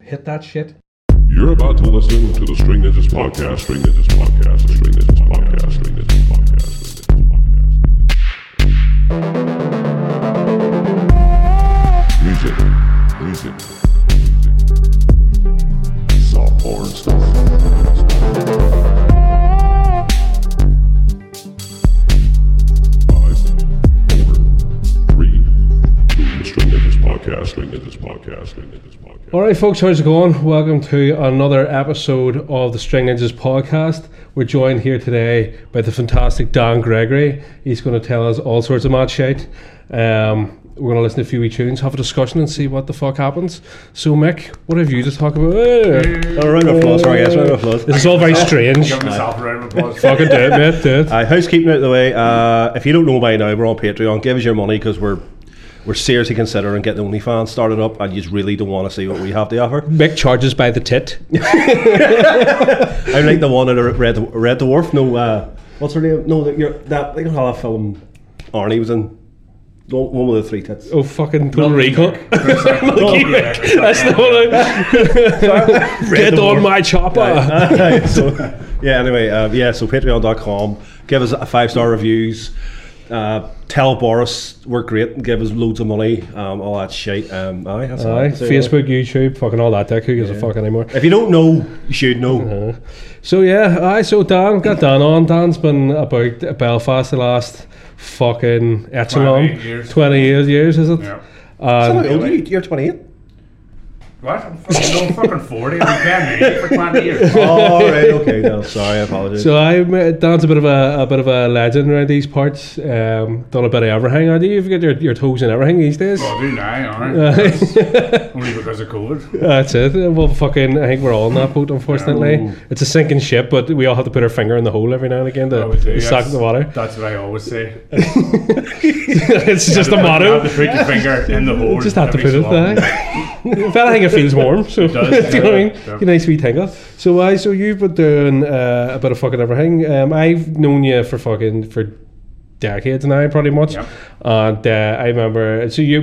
Hit that shit. You're about to listen to the String Ninjas podcast. String Ninjas podcast. String Ninjas podcast. String Ninjas podcast. Podcast. All right, folks, how's it going? Welcome to another episode of the String Ninjas podcast. We're joined here today by the fantastic Dan Gregory. He's going to tell us all sorts of mad shit. Um, we're going to listen to a few wee tunes, have a discussion, and see what the fuck happens. So, Mick, what have you to talk about? Oh, round of applause, sorry, yes, round of applause. This is all very strange. Give myself a round of applause. Fucking do it, mate. Do it. Uh, housekeeping out of the way. Uh, if you don't know by now, we're on Patreon. Give us your money because we're we're seriously considering getting OnlyFans started up, and you just really don't want to see what we have to offer. Mick charges by the tit. I'm like the one in a Red Red Dwarf. No, uh, what's her name? No, that you're that. You know how that film Arnie was in. One with the three tits. Oh, fucking Puerto Rico. yeah. That's the one. Get on my chopper. so, yeah, anyway, uh, yeah, so patreon.com. Give us a five star reviews. Uh, tell Boris we're great and give us loads of money. Um, all that shit. Um, aye, that's all Aye, have to Facebook, YouTube, fucking all that. Dick, who gives a fuck anymore? If you don't know, you should know. So yeah, aye. So Dan got Dan on. Dan's been about Belfast the last fucking echelon 20 years. Twenty years, years is it? Yeah. How Um, old are you? You're 28. What? I'm fucking, no, I'm fucking 40. I've been playing music for 20 years. oh, right, okay. No, sorry, I apologize. so I Dan's a bit of a, a bit of a legend around these parts. Um, done a bit of everything. I do. You've got your, your toes in everything these days. Well, I do now, alright. Only because of COVID. That's it. Well, fucking, I think we're all in that boat. Unfortunately, Oh. it's a sinking ship, but we all have to put our finger in the hole every now and again to I would do, suck yes. the water. That's what I always say. it's just a You motto. have to put your finger in the hole. Just have to put it there. If anything, it feels warm. So does, do you know what I mean? yeah. You nice wee tingle. So I, so you've been doing uh, a bit of fucking everything. Um, I've known you for fucking for decades now, pretty much. Yep. And uh, I remember. So you,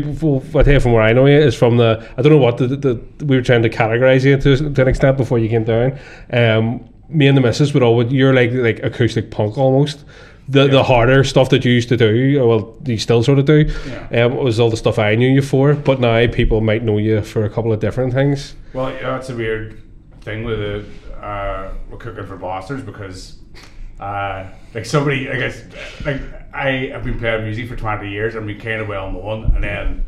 I tell from where I know you is from the. I don't know what the, the, we were trying to categorize you to, to an extent before you came down. Um, me and the missus would always. You're like like acoustic punk almost. The, the harder stuff that you used to do, well, you still sort of do, Yeah. um, was all the stuff I knew you for. But now people might know you for a couple of different things. Well, yeah, that's a weird thing with the uh, with cooking for bastards because, uh, like somebody, I guess, like I have been playing music for twenty years and we kind of well known, and then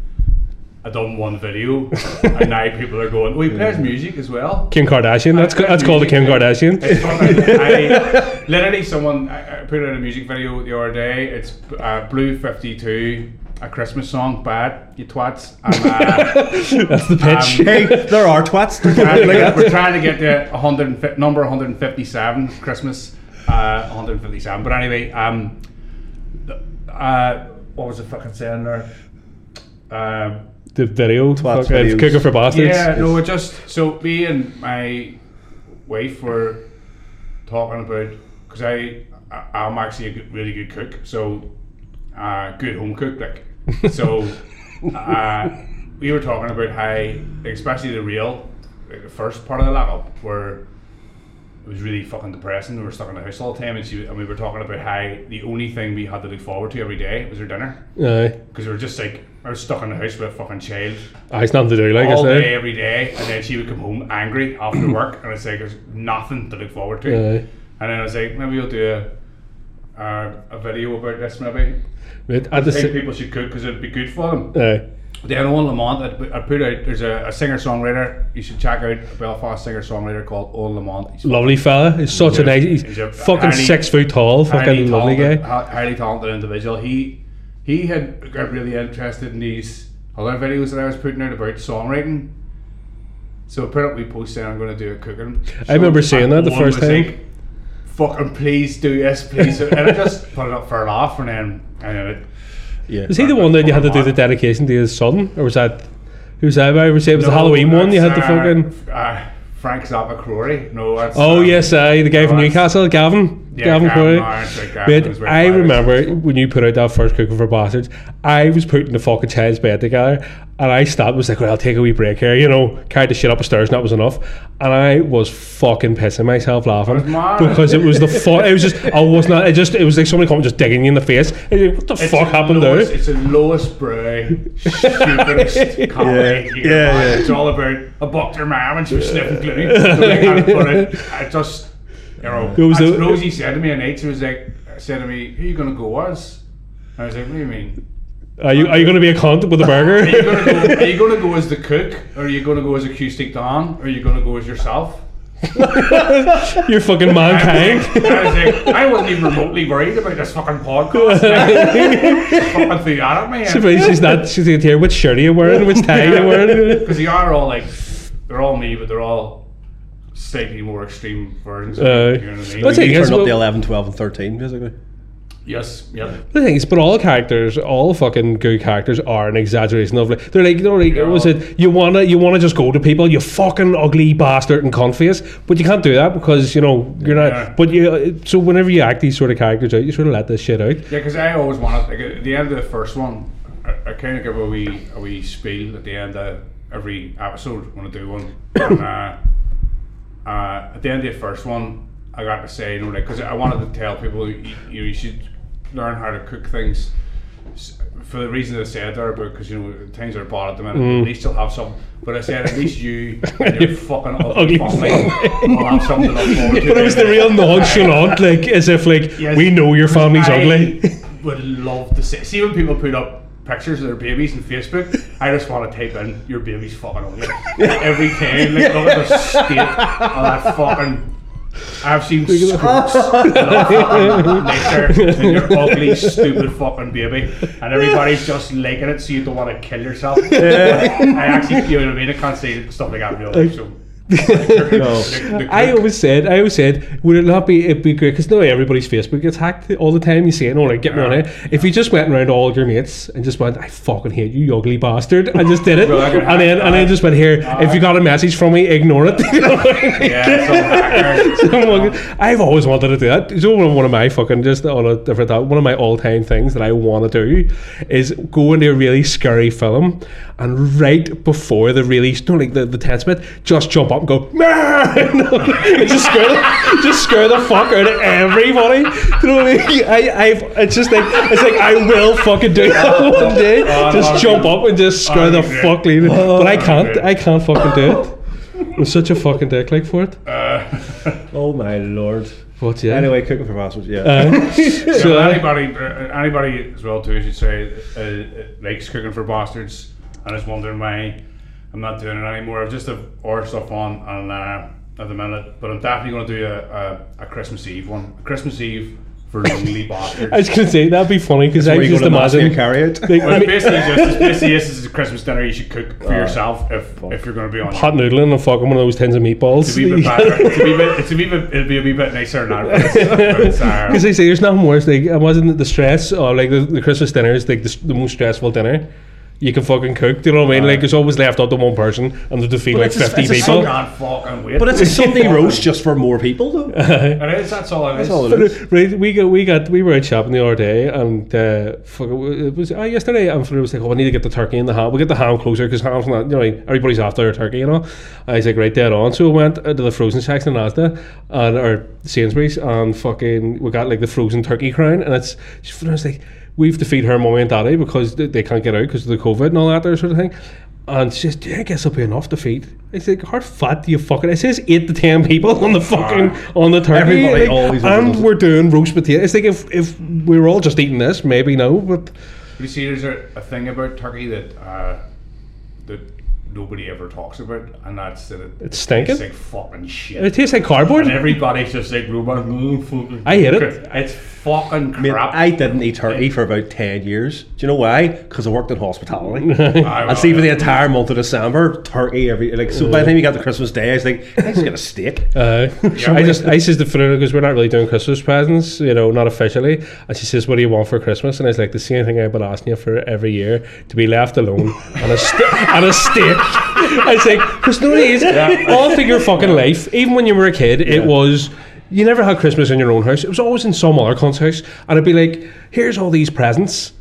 I done one video, and now people are going, "Oh, he plays music as well." Kim Kardashian, that's I- I that's called the Kim Kardashian. I, literally, someone I, I put out a music video the other day. It's uh, Blue Fifty Two, a Christmas song. Bad, you twats. And, uh, That's the pitch. Um, hey, there are twats. trying to get, we're trying to get the 150, number 157 Christmas uh, 157 but anyway um uh, what was I fucking saying there um, the video, Twats fucking videos. cooking for bastards. yeah no it just so me and my wife were talking about because I, I I'm actually a good, really good cook so uh, good home cook like so uh, we were talking about how especially the real like the first part of the laptop where it was really fucking depressing. We were stuck in the house all the time, and, she, and we were talking about how the only thing we had to look forward to every day was our dinner Aye. because we were just like I was stuck in the house with a fucking child Aye, it's nothing to do, like all I day, said. every day, and then she would come home angry after work, and it's say there's nothing to look forward to. Aye. And then I was like, maybe we'll do a a, a video about this. Maybe Right, I think people should cook because it'd be good for them. Aye. Then on Lamont, I put, I put out there's a, a singer songwriter. You should check out a Belfast singer songwriter called Owen Lamont. He's Lovely fella. He's such a He's a- nice. He's, he's a fucking highly- six foot tall. Fucking lovely talented, guy. highly talented individual. He he had got really interested in these other videos that I was putting out about songwriting. So apparently, we post saying I'm going to do a cooking. I remember show, seeing that the first time. Like, Fucking please do this, please. and I just put it up for a laugh, and then and then it. Yeah. Is he the one that you had to do the dedication to his son, or was that? Who's that? I would say it was the Halloween one. You had to that's, fucking. uh, uh, Frank Zappa Crory. No, that's. Oh uh, yes, aye, the guy from no, Newcastle, Gavin. Yeah, Gavin Gavin, Croy. no, Gavin Mate, I remember when you put out that first Cooking for Bastards, I was putting the fucking child's bed together, And I stopped, was like, well, I'll take a wee break here, you know, carried the shit up the stairs, and that was enough. And I was fucking pissing myself laughing because it was the fu- it was just, I was not, it just, it was like somebody coming just digging you in the face. Like, what the It's fuck happened lowest, there? It's a lowest brow, stupidest comedy. Yeah, you can yeah, find. yeah. It's all about I bucked her mom and she was sniffing glue. So like, I put it, I just, you know, It was I a- suppose he said to me a night, she was like, said to me, who are you going to go as? I was like, what do you mean? Are you, are you going to be a cunt with a Are you burger? go, are you going to go as the cook? Or are you going to go as acoustic Don? Or are you going to go as yourself? you're fucking mankind. I was like, I wasn't even remotely worried about this fucking podcast. Like, fucking threw that at me. Surprised she's not, she's like, here, which shirt are you wearing? Which tie are you wearing? Because they are all like, they're all me, but they're all slightly more extreme versions. Of Uh, you know what I mean? what's You Yes, turn up well- the 11, 12, and 13, basically. Yes, yeah. The thing is, but all characters, all fucking good characters are an exaggeration of like they're like you know like Yeah. was it you wanna you wanna just go to people you fucking ugly bastard and cunt face, but you can't do that because you know you're not. Yeah. But you so whenever you act these sort of characters out, you sort of let this shit out. Yeah, because I always wanted, like at the end of the first one, I, I kind of give a wee, a wee spiel at the end of every episode when I do one. and, uh, uh, at the end of the first one, I got to say, you know, like, because I wanted to tell people, you, you, you should learn how to cook things for the reason I said there because you know things are bad at the minute. Mm. At least you'll have some. But I said at least you and your fucking Ugly ugly family will have something to look forward to. But it was the real nonchalant, like as if like Yes. we know your family's I ugly. would love to see. See when people put up pictures of their babies on Facebook, I just want to type in your baby's fucking ugly every time. Like look at the state of that fucking. I've seen scoops nicer than your ugly, stupid fucking baby, and everybody's just liking it, so you don't want to kill yourself. I actually, you know what I mean. I can't say stuff like that in real life. So, The I always said, I always said, would it not be it'd be great because now everybody's Facebook gets hacked all the time. You see it, oh, like get me on it. If you just went around all your mates and just went, I fucking hate you, you ugly bastard, and just did it, and then and then just went here. if you got a message from me, ignore it. You know I mean? yeah, hacker. Someone- I've always wanted to do that. So one of my fucking just on a different thought, one of my all time things that I want to do is go into a really scary film and right before the release, no, like the, the tense bit, just jump up and go, "Meh!" and just scare the, just scare the fuck out of everybody. You know what I mean? I, I've, it's just like it's like I will fucking do that one day. Oh, just jump up and just scare Oh, the dude. fuck out of it. But I can't. I can't fucking do it. I'm such a fucking dick like for it. Oh my lord. But yeah. Anyway, cooking for bastards, yeah. Uh, So so uh, anybody, uh, anybody as well too, I should say, uh, uh, likes cooking for bastards and is wondering why I'm not doing it anymore. I've just have other stuff on and uh, at the minute, but I'm definitely going to do a, a, a Christmas Eve one. A Christmas Eve for lonely bastards. I was gonna say that'd be funny because I Where you just go to imagine. carry it. like, Well, I mean, basically just it's basically this is a Christmas dinner you should cook for yourself if if you're going to be on. hot noodling and fucking one of those tins of meatballs. It's a wee bit better. It's a wee bit. It's a wee bit. It'll be a wee bit nicer than that. But it's, but uh, Because they say there's nothing worse. Like imagine the stress or like the, the Christmas dinner is like the, the most stressful dinner. You can fucking cook. Do you know what I mean? like it's always left up to one person and to feed like it's a- fifty it's a people. I fucking wait. But it's a Sunday roast just for more people, though. It is. That's all it is. That's all it But, is. right, we got we got we were out shopping the other day and uh, fuck, it was uh, yesterday and Fleur was like, "Oh, I need to get the turkey in the ham. We will get the ham closer because ham's not, you know, everybody's after their turkey, you know." I was like, "Right, dead on." So we went uh, to the frozen section in Asda and or Sainsbury's and fucking we got like the frozen turkey crown and it's Fleur was like, "We have to feed her mummy and daddy because they, they can't get out because of the COVID and all that there sort of thing." And she says, "Do you think this will be enough to feed?" It's like, "How fat do you fucking?" It says eight to ten people on the fucking on the turkey, Everybody like, always and we're doing roast potatoes. It's like if if we were all just eating this, maybe no, but You see, there's a, a thing about turkey that uh, that nobody ever talks about, and that's that it, It's stinking? It's like fucking shit. it tastes like cardboard. and everybody's just like, "Robot, mm, fucking-" I hate it. It's fucking Mate, crap. I didn't eat turkey for about 10 years. Do you know why? Because I worked in hospitality. I and see, for the entire month of December, turkey every like. So by the time you got to Christmas Day, I was like, I just get a steak. Uh, I just I says to Fiona because we're not really doing Christmas presents, you know, not officially. And she says, "What do you want for Christmas?" And I was like, "The same thing I've been asking you for every year: to be left alone and a st- and a steak." I was like, "Because no, it is all through your fucking life. Even when you were a kid, it was." You never had Christmas in your own house. It was always in some other cunt's house, and it'd be like, "Here's all these presents."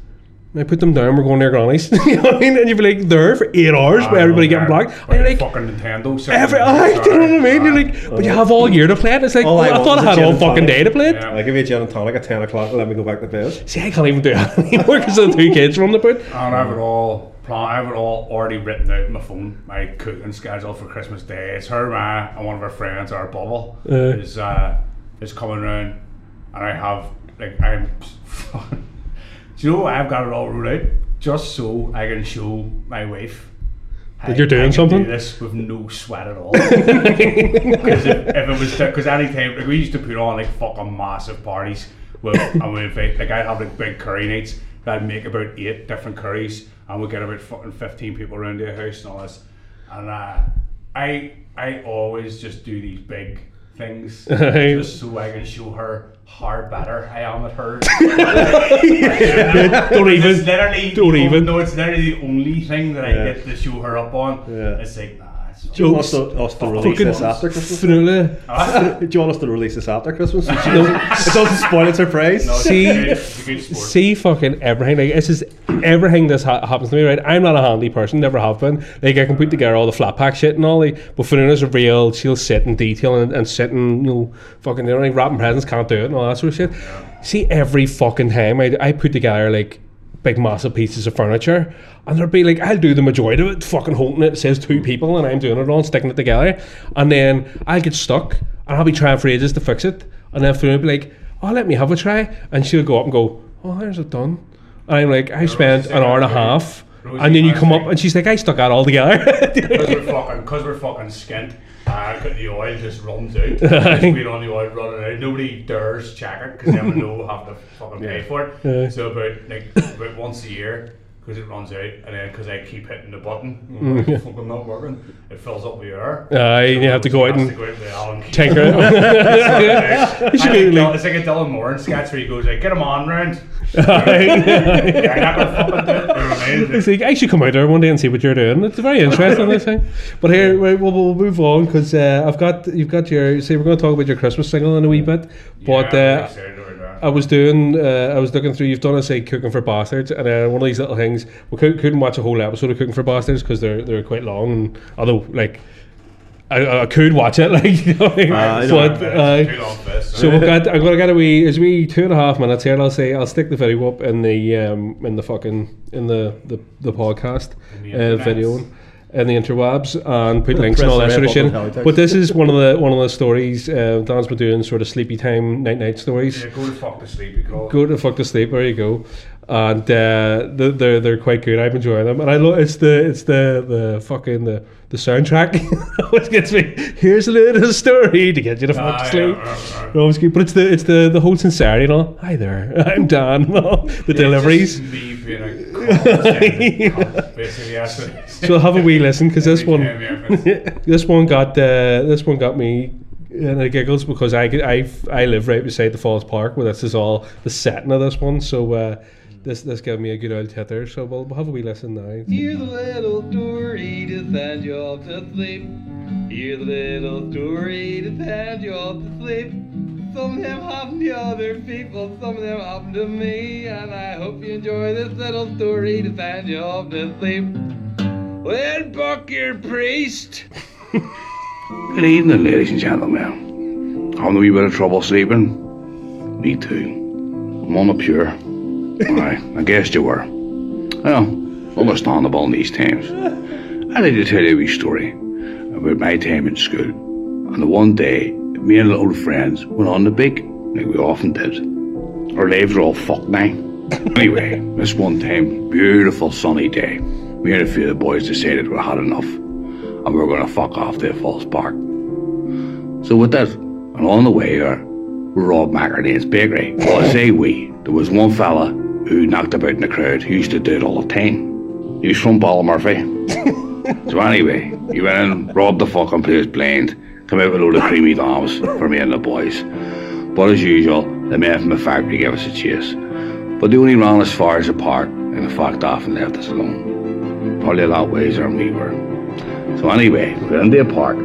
And I put them down. We're going near Granny's. you know what I mean? And you'd be like there for eight hours, with everybody getting black. And you're like, fucking Nintendo. sitting every, in the aye, do you know what I mean? You're car. like, but you uh-huh. have all year to play it. It's like, All I I thought I is a had all and fucking day to play it. Yeah. I give you a gin and tonic at 10 o'clock and let me go back to bed. See, I can't even do it anymore because of the two kids from the boot. don't have it all plan. I have it all already written out my phone. My cooking schedule for Christmas Day. It's her, ma, and one of her friends, our bubble, Uh. is uh, is coming around, and I have like I'm. Do you know? I've got it all ruled out just so I can show my wife. That you're doing I can something? Do this with no sweat at all. Because if, if it was because any time like we used to put on like fucking massive parties with and we invite like I'd have like big curry nights. I'd make about eight different curries and we'd get about fucking fifteen people around the house and all this. And uh, I I always just do these big things just so I can show her how better I am at her. Don't It's even. literally Don't even. No, it's literally the only thing that I Yeah. get to show her up on. Yeah. It's like nah. Do you want us to, us to release this after Christmas? Vanilla. Do you want us to release this after Christmas? it doesn't spoil its surprise. No, it's See- a good, it's a good sport. See fucking everything. Like this is everything this ha- happens to me. Right, I'm not a handy person. Never have been. Like I can put together all the flat pack shit and all. Like, but Fiona's a real. She'll sit in detail and, and sit and you know fucking you know like wrapping presents can't do it and all that sort of shit. See every fucking time I I put together like big massive pieces of furniture and there'd be like I'll do the majority of it fucking holding it, it says two people and I'm doing it all sticking it together and then I'll get stuck and I'll be trying for ages to fix it and then Fiona will be like oh let me have a try and she'll go up and go oh there's it done? And I'm like I spent an hour and a half Rosie and then you come up and she's like I stuck that all together. Because we're fucking, cause we're fucking skint. The oil just runs out. We're on the oil running out. Nobody dares check it because then we know have to fucking pay for it. Yeah. So about like about once a year, because it runs out, and then because I keep hitting the button, Mm. it's fucking not working. It fills up with air. Aye, and you have to go out and to go out with the Allen key. tinker it I You should think be Dylan- like- it's like a Dylan Moran sketch where he goes like, "Get him on round." Aye. I'm not gonna fucking do it. You know what I? It's like I should come out there one day and see what you're doing. It's very interesting, this thing. But here we- we'll, we'll move on because uh, I've got you've got your. See, we're going to talk about your Christmas single in a wee bit. But Yeah, uh, excited about that. I was doing, uh, I was looking through. You've done a say cooking for bastards, and uh, one of these little things. We could, couldn't watch a whole episode of Cooking for Bastards because they're they're quite long. And although like. I, I could watch it, like, you know, what I mean? I know. but uh, Too long for this. so we've got. I'm gonna get a wee. Is wee two and a half minutes here. And I'll say I'll stick the video up in the um in the fucking in the the, the podcast In the uh, video and the interwebs and put links and all that sort of shit. But this is one of the one of the stories. Uh, Dan's been doing sort of sleepy time night night stories. Yeah, go to fuck to sleep. You call. Go to fuck to sleep. There you go. And uh, they're, they're they're quite good. I'm enjoying them, and I love it's the it's the the fucking the the soundtrack. Always gets me. Here's a little story to get you to fuck Ah, to sleep. yeah, right, right. Always good, but it's the it's the the whole sincerity and all. Hi there, I'm Dan. the Yeah, deliveries. It's just me being a cunt, cunt, basically, that's what it is. So have a wee listen because this one, time, yeah, it's- this one got uh, this one got me in the giggles because I I I live right beside the Falls Park where this is all the setting of this one. So uh, this this gave me a good old tether. So we'll, we'll have a wee listen now. Hear the little story to send you off to sleep. Hear the little story to send you off to sleep. Some of them happen to other people, some of them happen to me, and I hope you enjoy this little story to send you off to sleep. Well, Buck, your priest. Good evening, ladies and gentlemen. Having a wee bit of trouble sleeping? Me too. I'm on the pure. Aye, I guessed you were. Well, understandable in these times. I need to tell you a wee story about my time in school. And the one day, me and little friends went on the big, like we often did. Our lives were all fucked now. anyway, this one time, beautiful sunny day, me and a few of the boys decided we had enough and we were going to fuck off to Falls Park. So with that, and on the way here, we robbed McInerney's bakery. Well, I say we. There was one fella who knocked about in the crowd who used to do it all the time. He was from Ballymurphy. so anyway, he went in, robbed the fucking place blind, come out with a load of creamy doms for me and the boys. But as usual, the men from the factory gave us a chase. But they only ran as far as the park and they fucked off and left us alone. Probably a lot wiser than we were. So anyway, we're in the park.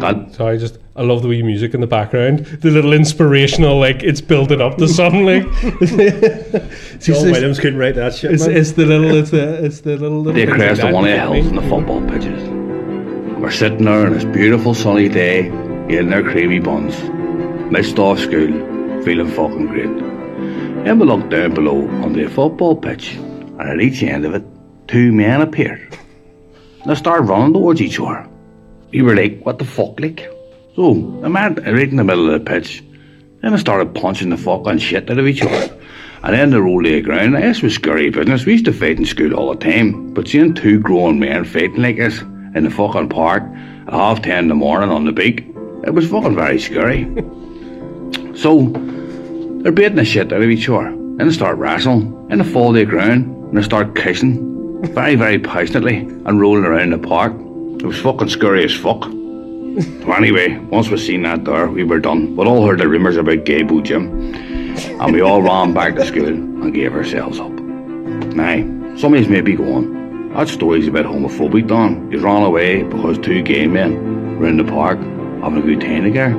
God, Sorry, just I love the wee music in the background. The little inspirational, like it's building up to something. Like it's, John it's, Williams couldn't write that shit. it's, it's the little, it's the, it's the little. little the things crest like of that one of the that hills in the football pitches. We're sitting there on this beautiful sunny day, eating our creamy buns, missed off school, feeling fucking great. And we look down below on the football pitch, and at each end of it, two men appeared. They started running towards each other. We were like, what the fuck, like? So, I man right in the middle of the pitch, then they started punching the fucking shit out of each other. And then they rolled to the ground. This was scary business. We used to fight in school all the time. But seeing two grown men fighting like this in the fucking park at half ten in the morning on the beak, it was fucking very scary. so, they're beating the shit out of each other. And they start wrestling. And they fall to the ground and they start kissing. Very, very passionately and rolling around the park. It was fucking scary as fuck. So anyway, once we seen that there, we were done. We'd all heard the rumours about Gay Boo Jim. And we all ran back to school and gave ourselves up. Now, some of you may be going, that story's a bit homophobic, Don. You ran away because two gay men were in the park having a good time together.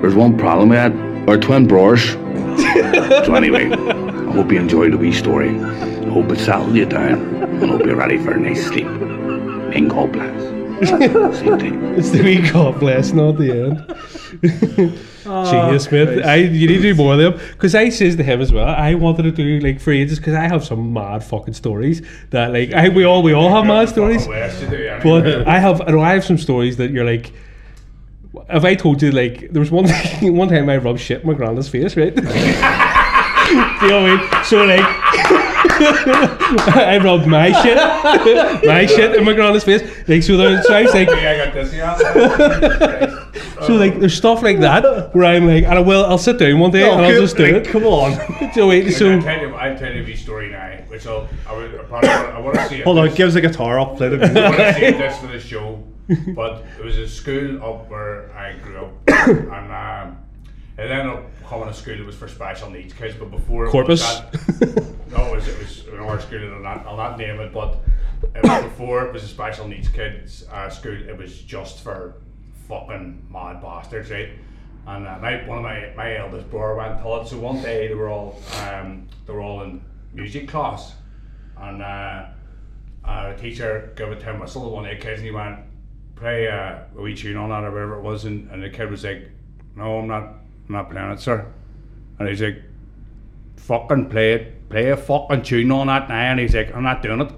There's one problem with that. We're twin brothers. so anyway, I hope you enjoyed the wee story. I hope it settled you down and I hope you're ready for a nice sleep. And God bless. Same to you. It's the wee God bless, not the end. Ah. Genius, man. I you need to do more of them because I says to him as well. I wanted to do like for ages because I have some mad fucking stories that like I we all we all have mad stories. Fucking West to do anyway. But I have, I know I have some stories that you're like. Have I told you like there was one one time I rubbed shit in my granddad's face, right? Do you know what I mean? So like, I rubbed my shit, my shit in my granddad's face. Like so, there, so I was like, I got this, yeah. so like there's stuff like that where I'm like, and I will, I'll sit down one day and I'll good, just do like, it. Come on. So wait, I'll so tell you, I'll tell you a wee story now, which I'll, I, would, I, probably, I want to see. if Hold on, give us a guitar. I'll play the music. I want to save this for the show, but it was a school up where I grew up, and um, it ended up becoming a school that was for special needs kids. But before it Corpus. was that, no, it was it was an art school, I'll not, I'll not name it, but it was before it was a special needs kids uh, school. It was just for fucking mad bastards, right? And uh, my, one of my my eldest brother went to it. So one day they were all um, they were all in music class, and. Uh, uh, the teacher gave a tin whistle to one of the kids and he went, play uh, a wee tune on that or whatever it was. And, and the kid was like, no, I'm not, I'm not playing it, sir. And he's like, fucking play it, play a fucking tune on that now. And he's like, I'm not doing it.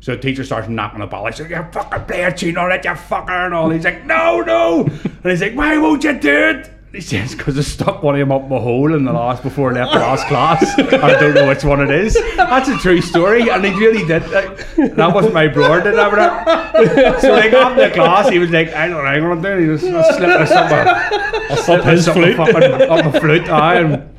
So the teacher starts knocking the ball. He's like, you fucking play a tune on it, you fucker. And all. He's like, no, no. And he's like, why won't you do it? He says, because I stuck one of them up my hole in the last before I left the last class. I don't know which one it is. That's a true story, and he really did. Like, that was my brother did ever. So like after the class, he was like, I don't know, I'm gonna do. He was slipping a a slip his flute. fucking up my flute. Aye, and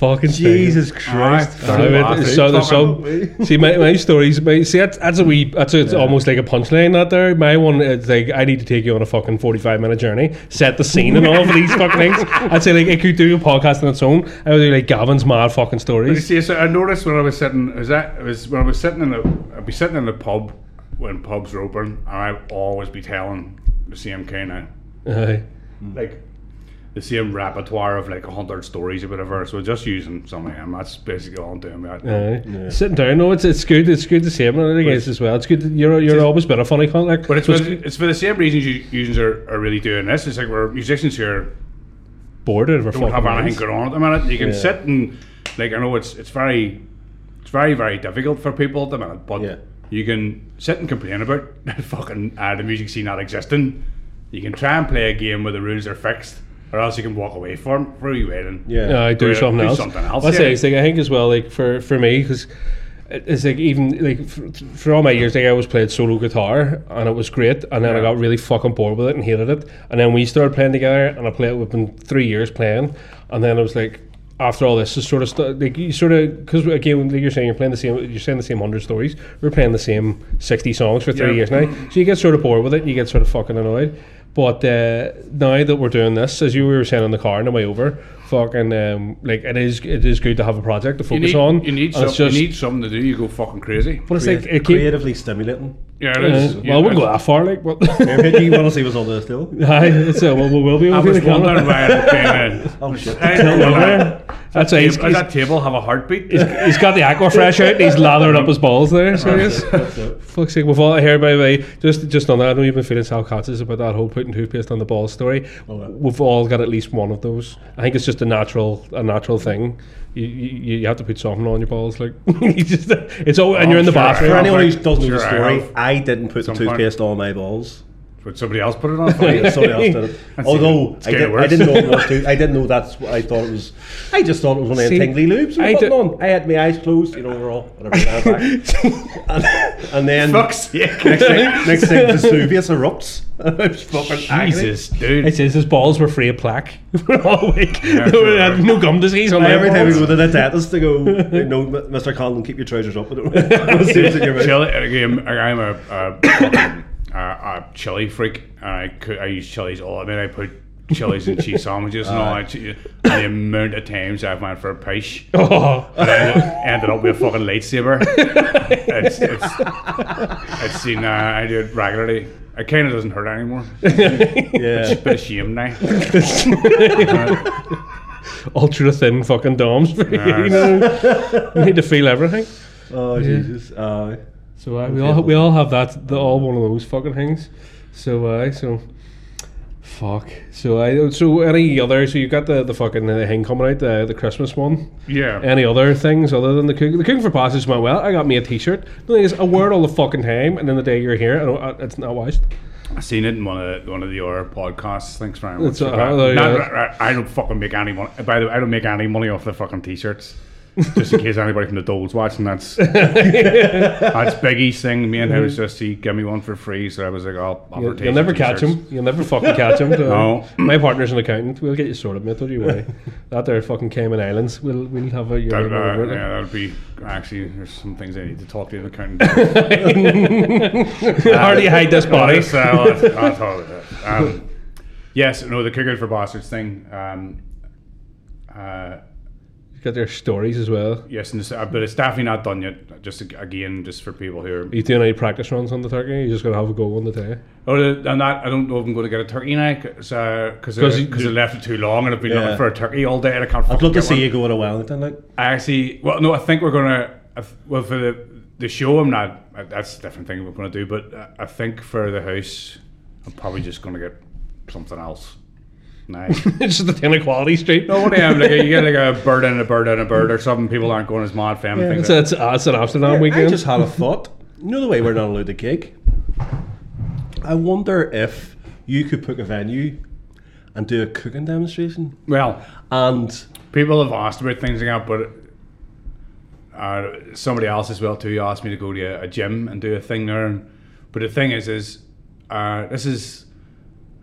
fucking Jesus aye, Christ. I mean, so there's some. See, my, my stories. My, see, that's, that's a wee. That's a, it's almost like a punchline. That there. My one is like, I need to take you on a fucking forty-five minute journey, set the scene and all of these fucking things. I'd say like, it could do a podcast on its own. I would do like Gavin's mad fucking You stories. see, so I noticed when I was sitting, was that it was when I was sitting in the, I'd be sitting in the pub when pubs were open, and I'd always be telling the same kind of Aye. like the same repertoire of like a hundred stories or whatever. So just using some of them. That's basically all I'm doing. Right? Aye. Sitting down, no, it's it's good. It's good to see him. I think it's as well. It's good. That you're you're always been a funny cunt. Like, But it's so for, it's for the same reasons you users are, are really doing this. It's like we're musicians here bored of our don't fucking have anything going on at the minute. You can Yeah. sit and like I know it's it's very it's very very difficult for people at the minute, but Yeah. you can sit and complain about fucking uh, the music scene not existing. You can try and play a game where the rules are fixed, or else you can walk away from for a wee while and Yeah. Yeah, I do Do- something do else. something else, That's yeah. it. It's like I think as well. Like for for me, because it's like even like for, for all my years, like I always played solo guitar, and it was great. And then I got really fucking bored with it and hated it. And then we started playing together, and I played. We've been three years playing, and then I was like. After all this, is sort of st- like you sort of because again, like you're saying, you're playing the same, you're saying the same hundred stories. We're playing the same sixty songs for three Yeah. years now, so you get sort of bored with it. and You get sort of fucking annoyed. But uh, now that we're doing this, as you were saying in the car on the way over, fucking um, like it is it is good to have a project to you focus need on. you need some, just, you need something to do. You go fucking crazy. but it's like it keep, creatively stimulating. Yeah, it is. Uh, is. well, I wouldn't go that far, like, but Maybe you want to see what's on there still? Aye, it's uh, well, we will be I able to was wondering camera. why it became a. Oh shit. I that. That's it. Does that table have a heartbeat? he's got the Aquafresh out. He's lathered up his balls there. So yes. Fuck's sake, we've all here by the way. Just just on that, I know you've been feeling self-conscious about that whole putting toothpaste on the balls story. Oh, we've all got at least one of those. I think it's just a natural a natural thing. You, you, you have to put something on your balls, like you just it's all, and Oh, you're in the oh, sure, bathroom. For I anyone who doesn't know the story, have. I didn't put the Some point. toothpaste on my balls. Would somebody else put it on for you? Yeah, somebody else did it. Although I, did, I didn't know it was too. I didn't know that's what I thought it was. I just thought it was one of See, them tingly loops. I I, putting did- on. I had my eyes closed. You know, we're all whatever. and, and then Fuck's sake. next thing, next thing, Vesuvius erupts. I agony. Jesus, dude. It says his balls were free of plaque all week. Yeah, They sure. had no gum disease on their Every time we go to the dentist, they go, you know, Mr. Conlon, keep your trousers up. I don't know. See what's in your mouth. Chili, again, I'm a, a, fucking, a, a chili freak. And I could, I use chilies all. I mean, I put chilies in cheese sandwiches and all. that. And the amount of times I've went for a pish, Oh, and ended, ended up with a fucking lightsaber. it's, it's, it's seen. Uh, I do it regularly. It kind of doesn't hurt anymore. Yeah. Bit of shame now. ultra thin fucking doms. you know, you need to feel everything. Oh, Jesus. Uh, So uh, we all we all have that. The, all one of those fucking things. So uh, so. Fuck. So I so any other so you got the the fucking uh, thing coming out the the Christmas one. Yeah. Any other things other than the cook? The cooking for bastards went well. I got me a T-shirt. The thing is, I wear it all the fucking time, and then the day you're here, I don't, uh, it's not washed. I seen it in one of the, one of the other podcasts. Thanks very much. It's, for uh, that. Not- yeah. I I don't fucking make any money. By the way, I don't make any money off the fucking t-shirts. Just in case anybody from the Dole's watching, that's that's Biggie's thing. Me and him was just he give me one for free, so I was like, I'll offer You'll, you'll never catch him. You'll never fucking catch him. No. My partner's an accountant. We'll get you sorted, mate. Don't you worry. that there fucking Cayman Islands. We'll we'll have a year That, uh, yeah, that'd be actually. There's some things I need to talk to the accountant. How do you hide this body? Honest, uh, I'll- I'll that. Um, yes, no, the cooking for bastards thing. Um, uh, Got their stories as well. yes, and it's, uh, but it's definitely not done yet. Just again, just for people here. are Are you doing any practice runs on the turkey? You're just gonna have a go on the day. Oh, the- I'm not. I don't know if I'm going to get a turkey now because uh, because 'Cause you- I left it too long and I've been Yeah. looking for a turkey all day and I can't. I'd love to see one. you go to Wellington. Like, I actually, well, no, I think we're gonna. Well, for the the show, I'm not. uh, That's a different thing we're gonna do. But uh, I think for the house, I'm probably just gonna get something else. Nice. it's just the inequality street. no, what do you have? Like a, you get like a bird and a bird and a bird or something. People aren't going as mad family It's, things. it's, it's an Amsterdam I weekend. just had a thought. You know the way we're not allowed to gig? I wonder if you could pick a venue and do a cooking demonstration. Well, And people have asked about things like that, but uh, somebody else as well too asked me to go to a, a gym and do a thing there. And, but the thing is, is uh, this is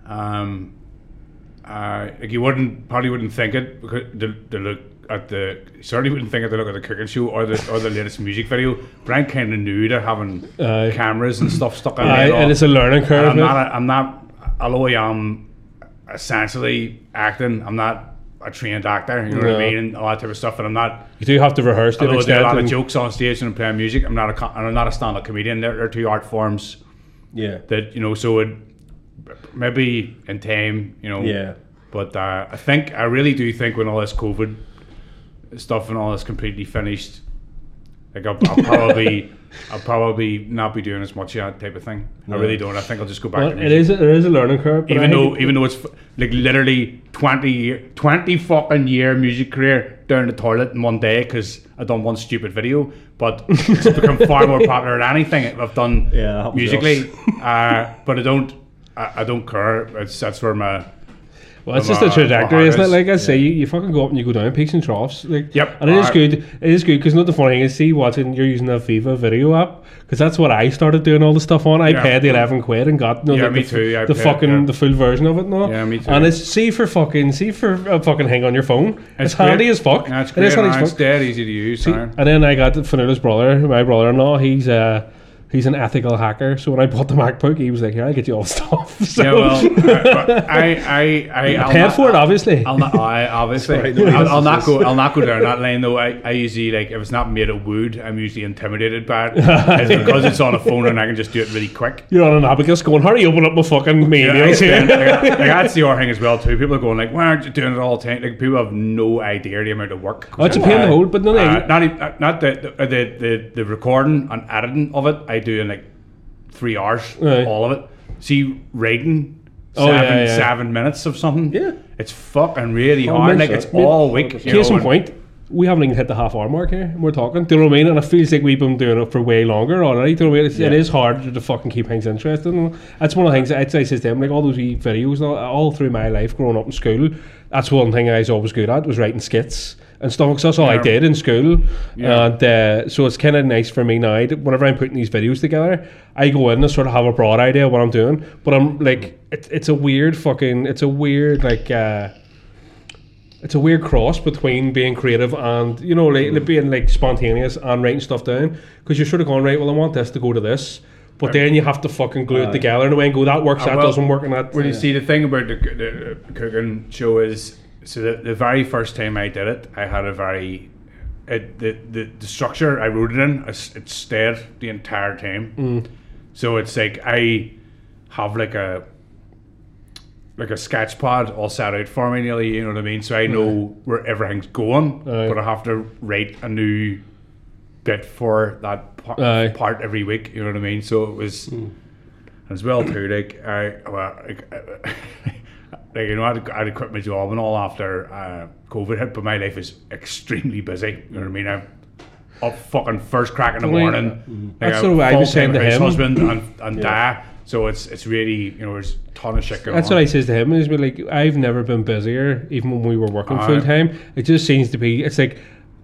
um, uh, like you wouldn't probably wouldn't think it because the, the look at the certainly wouldn't think it the look at the cooking show or the or the latest music video. I'm kind of new to having Aye. cameras and stuff stuck in Aye, and it's a learning curve. I'm not. A, I'm not. Although I am essentially acting, I'm not a trained actor. You know what I mean, and all that type of stuff. And I'm not. you do have to rehearse to Although I do a lot of jokes on stage and playing music, I'm not a. I'm not a stand-up comedian. There are two art forms yeah, that you know. So it maybe in time, you know. yeah. But uh, I think I really do think when all this COVID stuff and all this completely finished, like I'll, I'll probably I'll probably not be doing as much of that type of thing. I really don't. I think I'll just go back. Well, to it is. A, there is a learning curve. even I though even though it's f- like literally 20 year 20 fucking year music career down the toilet in one day because I done one stupid video but it's become far more popular than anything I've done Yeah, that happens to musically uh, but I don't I, I don't care it's that's where my Well, it's just a a- trajectory, isn't it? Like I say, you, you fucking go up and you go down peaks and troughs. Like, Yep. And it is good. It is good because not the funny thing is, see, watching you're using that Viva video app because that's what I started doing all the stuff on. I Yeah. paid the eleven quid and got you know, Yeah, the, me the, too. I the paid, fucking yeah. the full version of it. No, Yeah, me too. And it's see for fucking see for a fucking hang on your phone. It's, great. handy as fuck. yeah, it's great is handy and as it's dead easy to use See, and then I got Fanula's brother, my brother-in-law. He's uh, He's an ethical hacker. So when I bought the MacBook, he was like, "Here, I'll get you all the stuff." So Yeah, well, I, I, I, I'll paid for it, obviously. I'll not, I obviously, Sorry, no, I'll, I'll not go. I'll not go down that lane though. I, I usually like if it's not made of wood, I'm usually intimidated by it. it's because it's on a phone and I can just do it really quick. You're on an abacus going, "Hurry, open up my fucking Yeah, spend- like, like, that's the other thing as well too. People are going like, "Why aren't you doing it all the time?" Like people have no idea the amount of work. Oh, it's a pain in the hole, but no, no, uh, not uh, not the the, the the the recording and editing of it. I do in like three hours, all of it. See, writing Oh, seven yeah, yeah. seven minutes of something. Yeah. it's fucking really Oh, hard. Like it's all week. you Case know, in and- point, we haven't even hit the half hour mark here. and We're talking. Do you know what I mean? And it feels like we've been doing it for way longer already. Do you know what I mean? It's, It Yeah. is hard to fucking keep things interesting. That's one of the things I'd say to them. Like all those wee videos, all, all through my life growing up in school, that's one thing I was always good at was writing skits and stuff. 'cause that's all I Yeah. did in school. Yeah. And uh, so it's kind of nice for me now. That whenever I'm putting these videos together, I go in and sort of have a broad idea of what I'm doing. But I'm like, it, it's a weird fucking, it's a weird like. Uh, it's a weird cross between being creative and you know like, like being like spontaneous and writing stuff down because you're sort of going right well I want this to go to this but then you have to fucking glue it together in a way and go that works Uh, that well, doesn't work and that Well, you see, the thing about the, the, the cooking show is, so the, the very first time I did it, I had a very, it, the, the the structure I wrote it in, it stayed the entire time. Mm. So it's like I have like a like a sketch pad all set out for me, nearly. You know what I mean? So I know where everything's going, Aye. but I have to write a new bit for that par- Aye. part every week. You know what I mean? So it was mm. as well too. Like I, well, like, like you know, I I had to quit my job and all after uh, COVID hit, but my life is extremely busy. You know what I mean? I'm up fucking first crack in the morning. Like That's sort of what I was saying to him. husband and, and dad. So it's it's really you know there's a ton of shit going that's on. what I says to him is like I've never been busier even when we were working Aye. full time it just seems to be it's like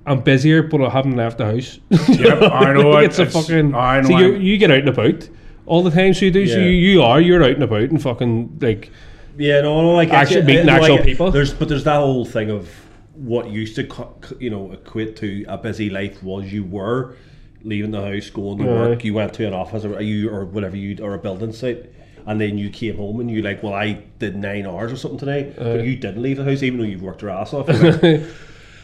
I'm busier but I haven't left the house Yep, I know it. it's a fucking I know so you, you get out and about all the time so you do so you, you are you're out and about and fucking like Yeah, no, no, like Actually meeting uh, no, actual like, people. There's, but there's that whole thing of what used to, you know, equate to a busy life was you were leaving the house, going to Aye. work, you went to an office or you or whatever you or a building site, and then you came home and you like, well, I did nine hours or something today, but you didn't leave the house even though you've worked your ass off.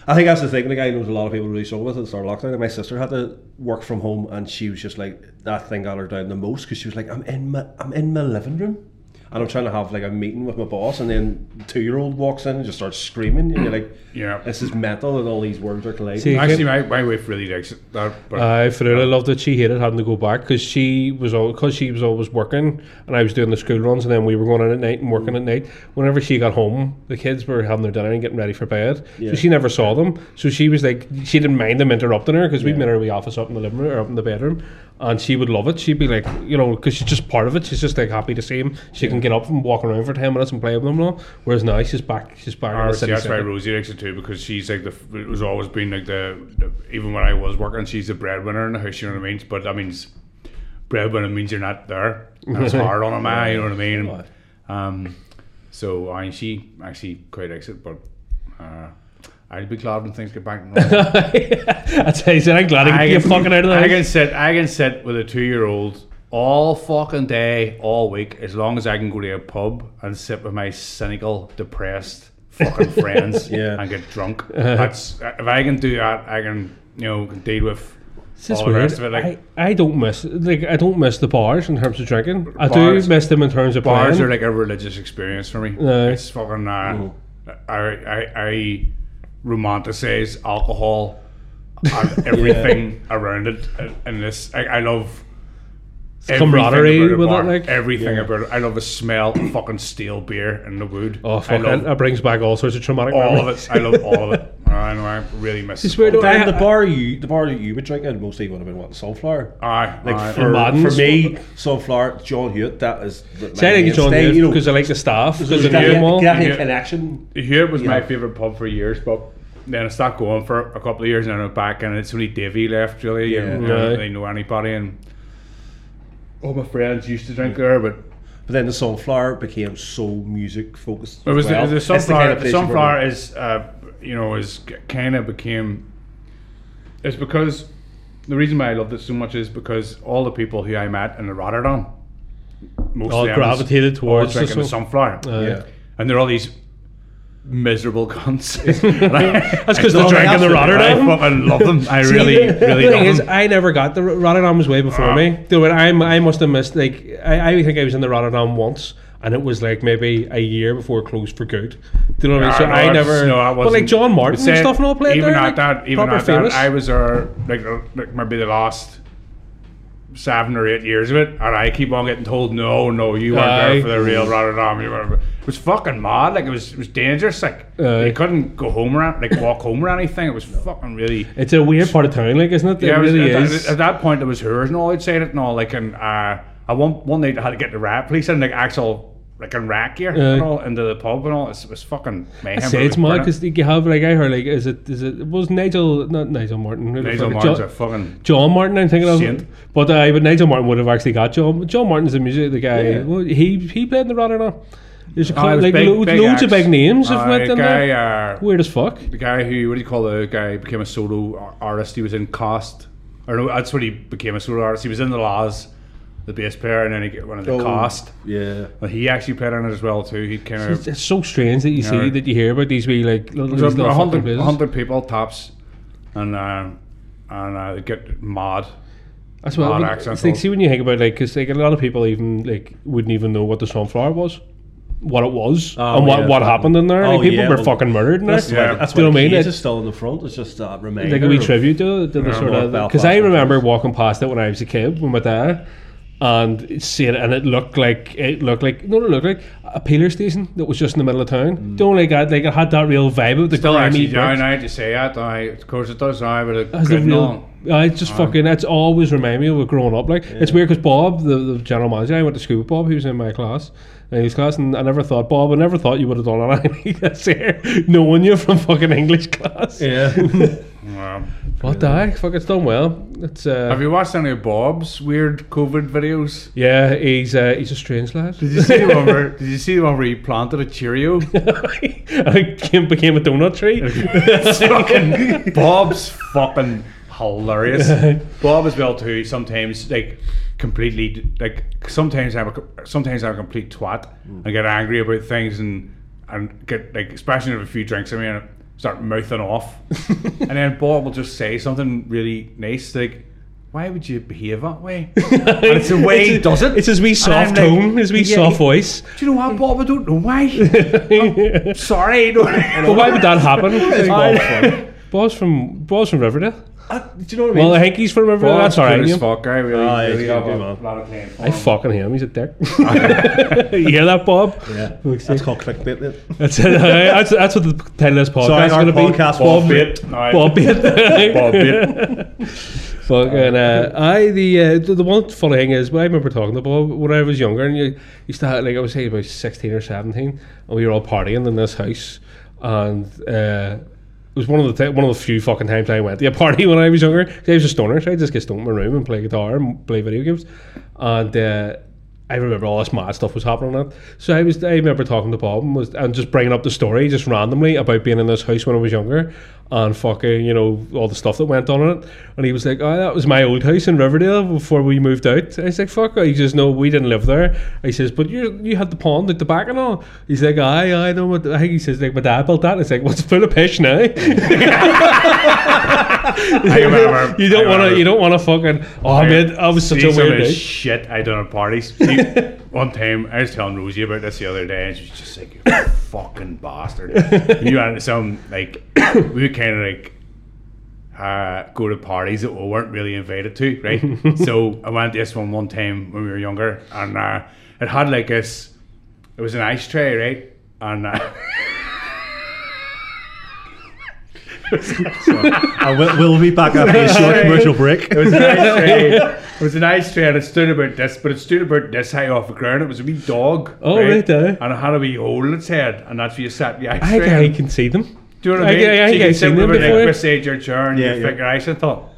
I think that's the thing. Like I knows a lot of people really struggle with it start lockdown. Like, my sister had to work from home, and she was just like that thing got her down the most because she was like, "I'm in my I'm in my living room, and I'm trying to have like a meeting with my boss, and then two year old walks in and just starts screaming, and you're like, Yeah. this is mental, and all these words are colliding." See, Actually, my, my wife really likes it. That, but I for I loved it. She hated having to go back because she was all because she was always working and I was doing the school runs and then we were going in at night and working at night. Whenever she got home, the kids were having their dinner and getting ready for bed, Yeah. so she never saw them. So she was like, she didn't mind them interrupting her because we'd Yeah. made our wee office up in the living room or up in the bedroom, and she would love it. She'd be like, you know, because she's just part of it. She's just like happy to see him. She can get up and walk around for ten minutes and play with him all. Whereas now she's back. She's back in the city that's why. Rosie likes it too because she's like the. It was always been like the, the. Even when I was working, she's the breadwinner in the house. You know what I mean? But that means breadwinner means you're not there. And it's hard on a man. You know what I mean? Um, so I she actually quite likes it, but uh, I'd be glad when things get back. to normal. That's how he said. I'm glad I can get fucking out of the I can sit. I can sit with a two-year-old all fucking day, all week, as long as I can go to a pub and sit with my cynical, depressed fucking friends Yeah. and get drunk. That's if I can do that, I can you know deal with It's all the weird. rest of it. Like I, I don't miss like I don't miss the bars in terms of drinking. I Bars- do miss them in terms of bars playing. are like a religious experience for me. Aye. It's fucking. Uh, I, I I romanticize alcohol uh, and everything around it, and- and this I, I love. camaraderie with it, like? everything Yeah. about it. I love the smell of fucking steel beer in the wood. oh fuck! love that brings back all sorts of traumatic all of it. I love all of it. I know. I really miss. It's the weird, pub. though, And I- the bar you, the bar that you would drink in mostly would have been what sunflower. Aye, Like aye. for, Madden's- for me, sunflower, John Hewitt. That is. the- See, I think it's John mainstay, Hewitt you know, because I like the staff. Because there's of that, the wall. connection. Here was my favourite pub for years, but then I stopped going for a couple of years and I went back and it's only Davy left really. Yeah. and I Right. don't really know anybody and all my friends used to drink there, but But then the sunflower became so music focused. it was well. the, the It's kind sunflower. of The, sunflower is, uh, you know, is kind of became. It's because the reason why I loved it so much is because all the people who I met in the Rotterdam, most All of them gravitated towards the drinking the sunflower. Uh, Yeah. and they're all these miserable cunts. I- That's because No, they're drinking the absolutely. Rotterdam. I fucking love them. I See, really, really the love thing is, them. I never got the Rotterdam was way before Ah. me. Dude, I'm, I must have missed like I, I think I was in the Rotterdam once, and it was like maybe a year before it closed for good. Do you know what I mean? So no, I never. No, I wasn't. But like John Martyn But and stuff, and all played even there. at like, that, even proper at famous. that, I was there like, uh, like maybe the last seven or eight years of it, and I keep on getting told, no, no, you weren't Aye. there for the real Rotterdam. You were. It was fucking mad. Like it was, it was dangerous. Like Aye. you couldn't go home or like walk home or anything. It was fucking really. it's a weird part of town, like isn't it? Yeah, it it was- really at, is. That, at that point, it was hers and all outside it and all. Like, and uh, I one one night I had to get the rat police in like actual like in rack gear Aye. and all into the pub and all. It was, it was fucking mayhem. I say it's mad because you have like I heard like is it is it was Nigel not Nigel Martin Nigel Martin's John, a fucking John Martyn I'm thinking Saint. of but uh, but Nigel Martin would have actually got John John Martyn's the music the guy Yeah. well, he he played in the Rotterdam there's a Oh, like big- loads, big loads of big names Uh, went the in guy, there uh, weird as fuck the guy who what do you call the guy became a solo artist? He was in Cost, or no, that's what he became a solo artist. He was in the Laws, the bass player, and then he got one of the Oh. Cost. Yeah. But he actually played on it as well too. He came out. it's, it's so strange that you see Yeah. that you hear about these wee like little, There's these little a hundred, places. a hundred people tops, and uh, and uh, they get mad. That's what Mad but accents it's like, see when you think about like because like a lot of people even like wouldn't even know what the sunflower was what it was Oh, and what, yeah, what happened in there Oh, like people yeah, were well, fucking murdered in there That's Yeah. why, that's Do you know what I mean? Keys It- is still in the front. It's just a reminder. like a wee tribute to, to the Yeah, sort of Belfast because I remember walking past it when I was a kid with my dad and see it and it looked like it looked like no it looked like a peeler station that was just in the middle of town mm. don't like that like it had that real vibe of the Still grimy actually bricks. down now to say it. I, of course it does I but it Has the real. I just fucking that's always remind me of growing up. Like it's weird because Bob, the, the general manager, I went to school with Bob. He was in my class, in his class, and I never thought Bob. I never thought you would have done anything that's here, knowing you from fucking English class. Yeah. Um, What the heck? Fuck, it's done well. It's uh, have you watched any of Bob's weird COVID videos? yeah, he's uh, he's a strange lad. Did you see the one where? Did you see the one where he planted a Cheerio? I came, became a donut tree. fucking Bob's fucking hilarious. Bob as well too. Sometimes like completely like sometimes I'm a sometimes I'm a complete twat. I get angry about things and and get like especially with a few drinks. I mean, start mouthing off, and then Bob will just say something really nice like. Why would you behave that way? and it's the way he does it. It's his wee soft like, tone, his wee yeah, soft voice. Do you know what, Bob? I don't know why. I'm oh, sorry. But why would that happen? Bob's from Bob's from Riverdale. Uh, do you know what I mean? Well, I think he's from Riverdale. Bob's That's alright. good as fuck. I really, Ah, really have a man. lot of time I him. fucking him. He's a dick. you hear that, Bob? yeah. Looks That's like- called clickbait. mate. That's it. that's, that's what the title of this podcast Sorry, is going to be. podcast Bob was Bit. Bob Bit. Bob Bit. Fucking, uh, I the, uh, the the one funny thing is, I remember talking to Bob when I was younger, and you used to have like I was say about sixteen or seventeen, and we were all partying in this house, and uh, it was one of the one of the few fucking times I went to a party when I was younger. I was a stoner, so I just get stoned in my room and play guitar and play video games, and. Uh, I remember all this mad stuff was happening on it. So I was I remember talking to Bob and was and just bringing up the story just randomly about being in this house when I was younger and fucking you know all the stuff that went on in it. And he was like, "Oh, that was my old house in Riverdale before we moved out." I was like, "Fuck!" He says, "No, we didn't live there." He says, "But you you had the pond at the back and all." He's like, "Aye, I know." What, I think he says like, "My dad built that." And it's like, "What's full of pish now?" I remember. you don't want to. You don't want to fucking. Oh man, I was such a weird of the day. shit I done at parties. One time I was telling Rosie about this the other day, and she was just like, "You fucking bastard!" you had some like we would kind of like uh, go to parties that we weren't really invited to, right? so I went to this one one time when we were younger, and uh, it had like this. It was an ice tray, right? And uh, I will, we'll be back after a short commercial break. It was a nice tray. It was a nice tray, and it stood about this, but it stood about this high off the ground. It was a wee dog. Oh, right there. And it had a wee hole in its head, and that's where you sat the ice I think tray. I can see them. Do you know what I I- mean? I- I so think you can I've sit seen them with like before. beside your chair and Yeah, you yeah. figure ice and all.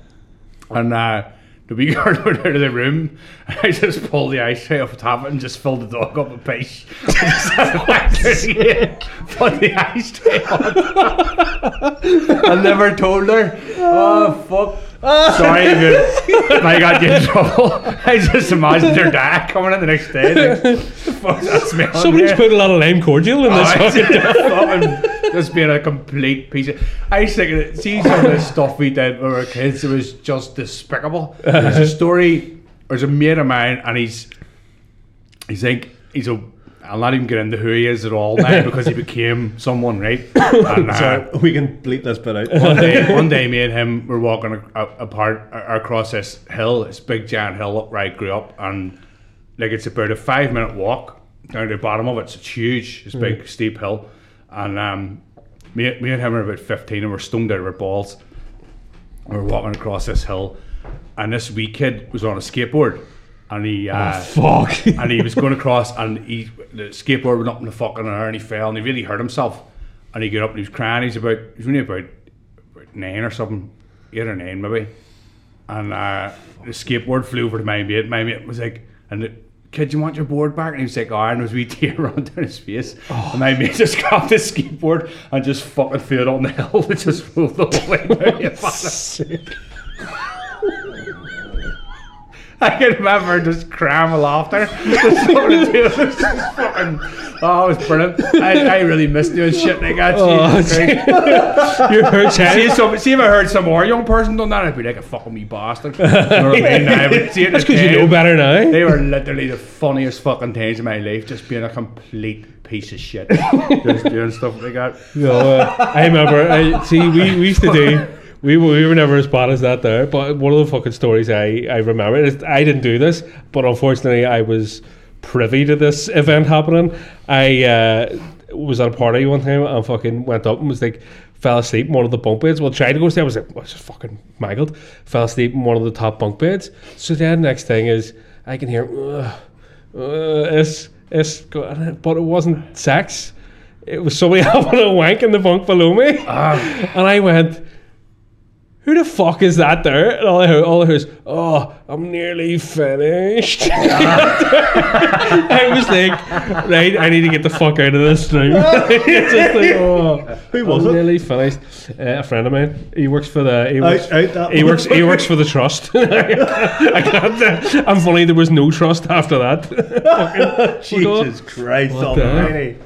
And uh, the wee girl went out of the room. And I just pulled the ice tray off the top of it and just filled the dog up with piss. Put the ice tray on. I never told her. Oh fuck! Sorry I got you in trouble. I just imagined your dad coming in the next day. Like, fuck that smell? Somebody's put a lot of lime cordial in this Oh, fucking. It's just being a complete piece of. I think see some of the stuff we did when we were kids. It was just despicable. There's a story. There's a mate of mine, and he's he's like he's a. I'll not even get into who he is at all now because he became someone, right? And, uh, Sorry, we can bleep this bit out. one day, one day, me and him were walking a, a, apart a- across this hill, this big giant hill up where I grew up, and like it's about a five minute walk down to the bottom of it. It's huge, this big steep hill, and um, me, me and him were about fifteen, and we're stoned out of our balls. We We're walking across this hill, and this wee kid was on a skateboard, and he uh, Fuck. and he was going across, and he the skateboard went up in the fucking air, and he fell, and he really hurt himself. And he got up and he was crying. He's about he's only about, about nine or something, eight or nine maybe. And uh, the skateboard flew over to my mate. My mate was like, "And kid, you want your board back?" And he was like, "Oh," and was a wee tear running down his face. Oh. And my mate just grabbed his skateboard and just fucking threw it on the hill. It just rolled the whole way down. You. I can remember just crying with laughter. Just doing this fucking, oh, it was brilliant. I, I really missed doing shit like that. Oh, you heard See, some, see if I heard some more young person done that, I'd be like a fucking wee bastard. You know I mean? Now, but see, at That's because you know better now. They were literally the funniest fucking times of my life, just being a complete piece of shit. just doing stuff like that. No, uh, I remember. I, see, we, we used to do. We were, we were never as bad as that there. But one of the fucking stories I, I remember is I didn't do this, but unfortunately I was privy to this event happening. I uh, was at a party one time and fucking went up and was like fell asleep in one of the bunk beds. Well, tried to go to sleep. I was like, well, just fucking mangled. Fell asleep in one of the top bunk beds. So then next thing is I can hear, uh, uh, it's, it's, go-" but it wasn't sex. It was somebody having a wank in the bunk below me. And I went, who the fuck is that there? And all I heard, all I heard is, oh, I'm nearly finished. I was like, right, I need to get the fuck out of this room. just like, oh, Who was I'm it? nearly finished. Uh, a friend of mine. He works for the. He works, out that he works. He works for the trust. I can't. I'm funny. There was no trust after that. Jesus Christ What the hell? almighty.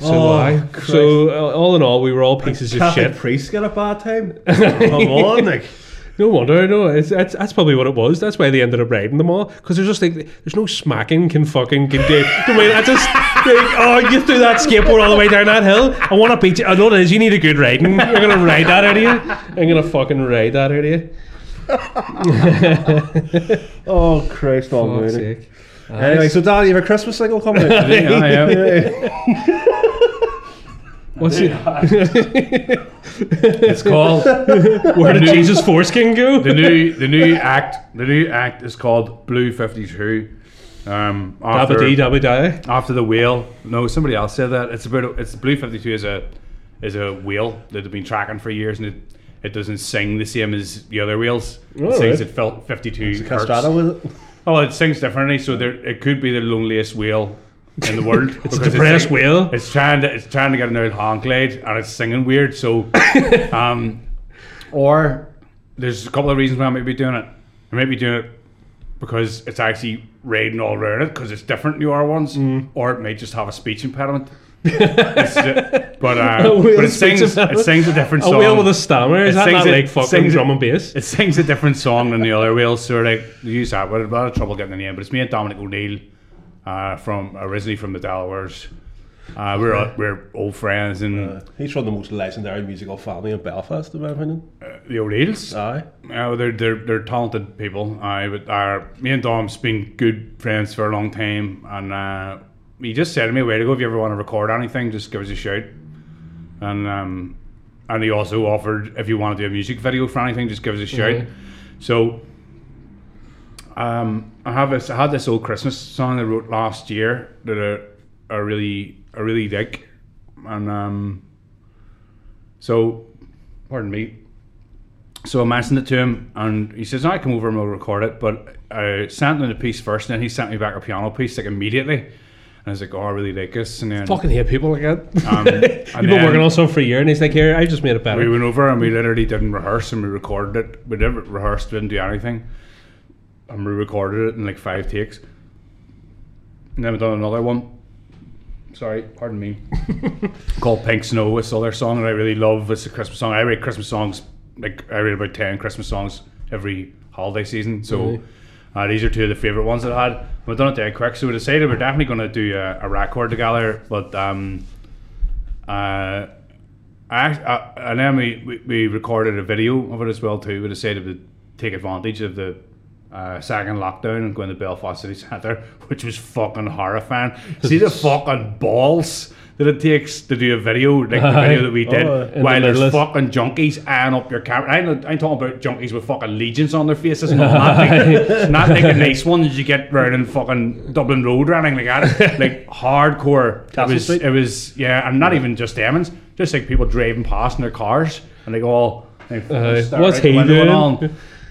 So Oh, I. Christ. So uh, all in all, we were all pieces of Catholic shit. priests get a bad time. Come on, like. No wonder, no, it's, that's, that's probably what it was. That's why they ended up raiding them all. Because there's just like, there's no smacking can fucking can do. I mean, I just, like, oh, you threw that skateboard all the way down that hill. I want to beat you. I know it is. You need a good riding. I'm going to ride that out of you. I'm going to fucking ride that out of you. Oh, Christ almighty. Anyway, so Dan, you have a Christmas single coming out today. Yeah, yeah. What's it? It's called Where did Jesus foreskin go? the new the new act. The new act is called Blue Fifty Two. Um, after, Dabba dee dabba die. after the whale. No, somebody else said that. It's about it's Blue Fifty Two is a is a whale that they've been tracking for years, and it, it doesn't sing the same as the other whales. It Oh, sings right. at felt fifty two. Castrata with it. Oh, it sings differently, so there it could be the loneliest whale in the world. It's a depressed like- whale. It's trying to it's trying to get an old Honklade and it's singing weird. So, um, or there's a couple of reasons why I might be doing it. I might be doing it because it's actually raiding all around it because it's different than the other ones, Mm. or it may just have a speech impediment. It's but uh, but it sings it sings a different song. A whale with a stammer. Is It that sings not like fucking sings drum and bass? It sings a different song than the other whales, so like use that. But a lot of trouble getting the name. But it's me and Dominic O'Neill, uh, from originally from the Delawares. Uh, we're uh, we're old friends and He's from the most legendary musical family in Belfast, in my opinion. the O'Neills. Aye. Uh, they're they're they're talented people. I but our me and Dom's been good friends for a long time, and uh, he just said to me a while ago, if you ever want to record anything, just give us a shout. And um, and he also offered if you want to do a music video for anything, just give us a shout. So um, I have this I had this old Christmas song I wrote last year that I, I really I really dig, and um, so pardon me. So I mentioned it to him, and he says, "I come over and we'll record it." But I sent him the piece first, and then he sent me back a piano piece like immediately. And I was like, oh, I really like this. And then Fucking hate people like that. um, You've been working on something for a year, and he's like, "Here, I just made it better." we went over and we literally didn't rehearse and we recorded it. We didn't rehearse, didn't do anything. And we recorded it in like five takes. And then we done another one. Sorry, pardon me. called Pink Snow. It's another song that I really love. It's a Christmas song. I write Christmas songs. Like I write about ten Christmas songs every holiday season. So uh, these are two of the favorite ones that I had. We've done it dead quick. So we decided we're definitely going to do a, a record together. But um, uh, I, uh, and then we, we, we recorded a video of it as well too. We decided to take advantage of the uh, second lockdown and going to Belfast City Centre, which was fucking horrifying. See the fucking balls that it takes to do a video like the video that we did, Oh, in the while there's fucking junkies eyeing up your camera. I'm, I'm talking about junkies with fucking legions on their faces, not, not, like, not like a nice ones you get round in fucking Dublin Road or anything like that. Like hardcore. It was, Street? it was, yeah, and not even just Emmons, just like people driving past in their cars and they go all. Uh, what's he doing? all.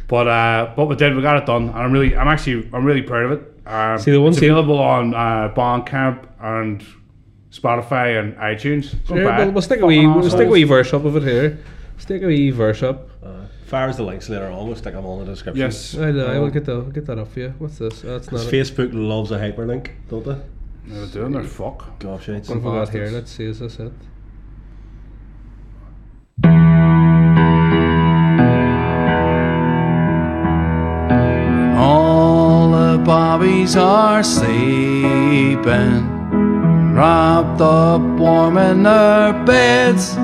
But uh, but we did. We got it done, and I'm really, I'm actually, I'm really proud of it. Uh, See, the ones it's you- available on uh, Bandcamp and Spotify and iTunes. Go Sure, buy we'll, we'll stick a Fucking wee, we'll stick a wee verse up of it here. Stick a wee verse up. Fires the links later on. We'll stick them all in the description. Yes, I, I will get that. I'll get that up for you. What's this? That's not. Because It. Facebook loves a hyperlink, don't they? they're doing their fuck. Gosh, it's What have we got here? Let's see. Is this it? Bobbies are sleeping, wrapped up warm in their beds.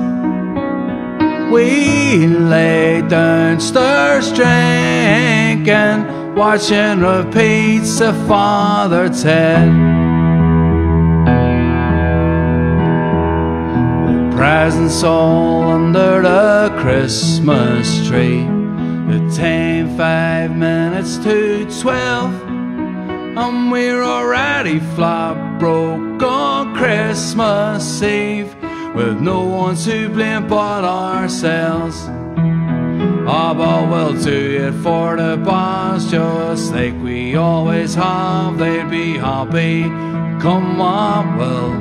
We lay downstairs drinking, watching repeats of Father Ted. Presents all under the Christmas tree. The time five minutes to twelve, and we're already flat broke on Christmas Eve, with no one to blame but ourselves. Ah, but we'll do it for the boss, just like we always have. They'd be happy, come what will.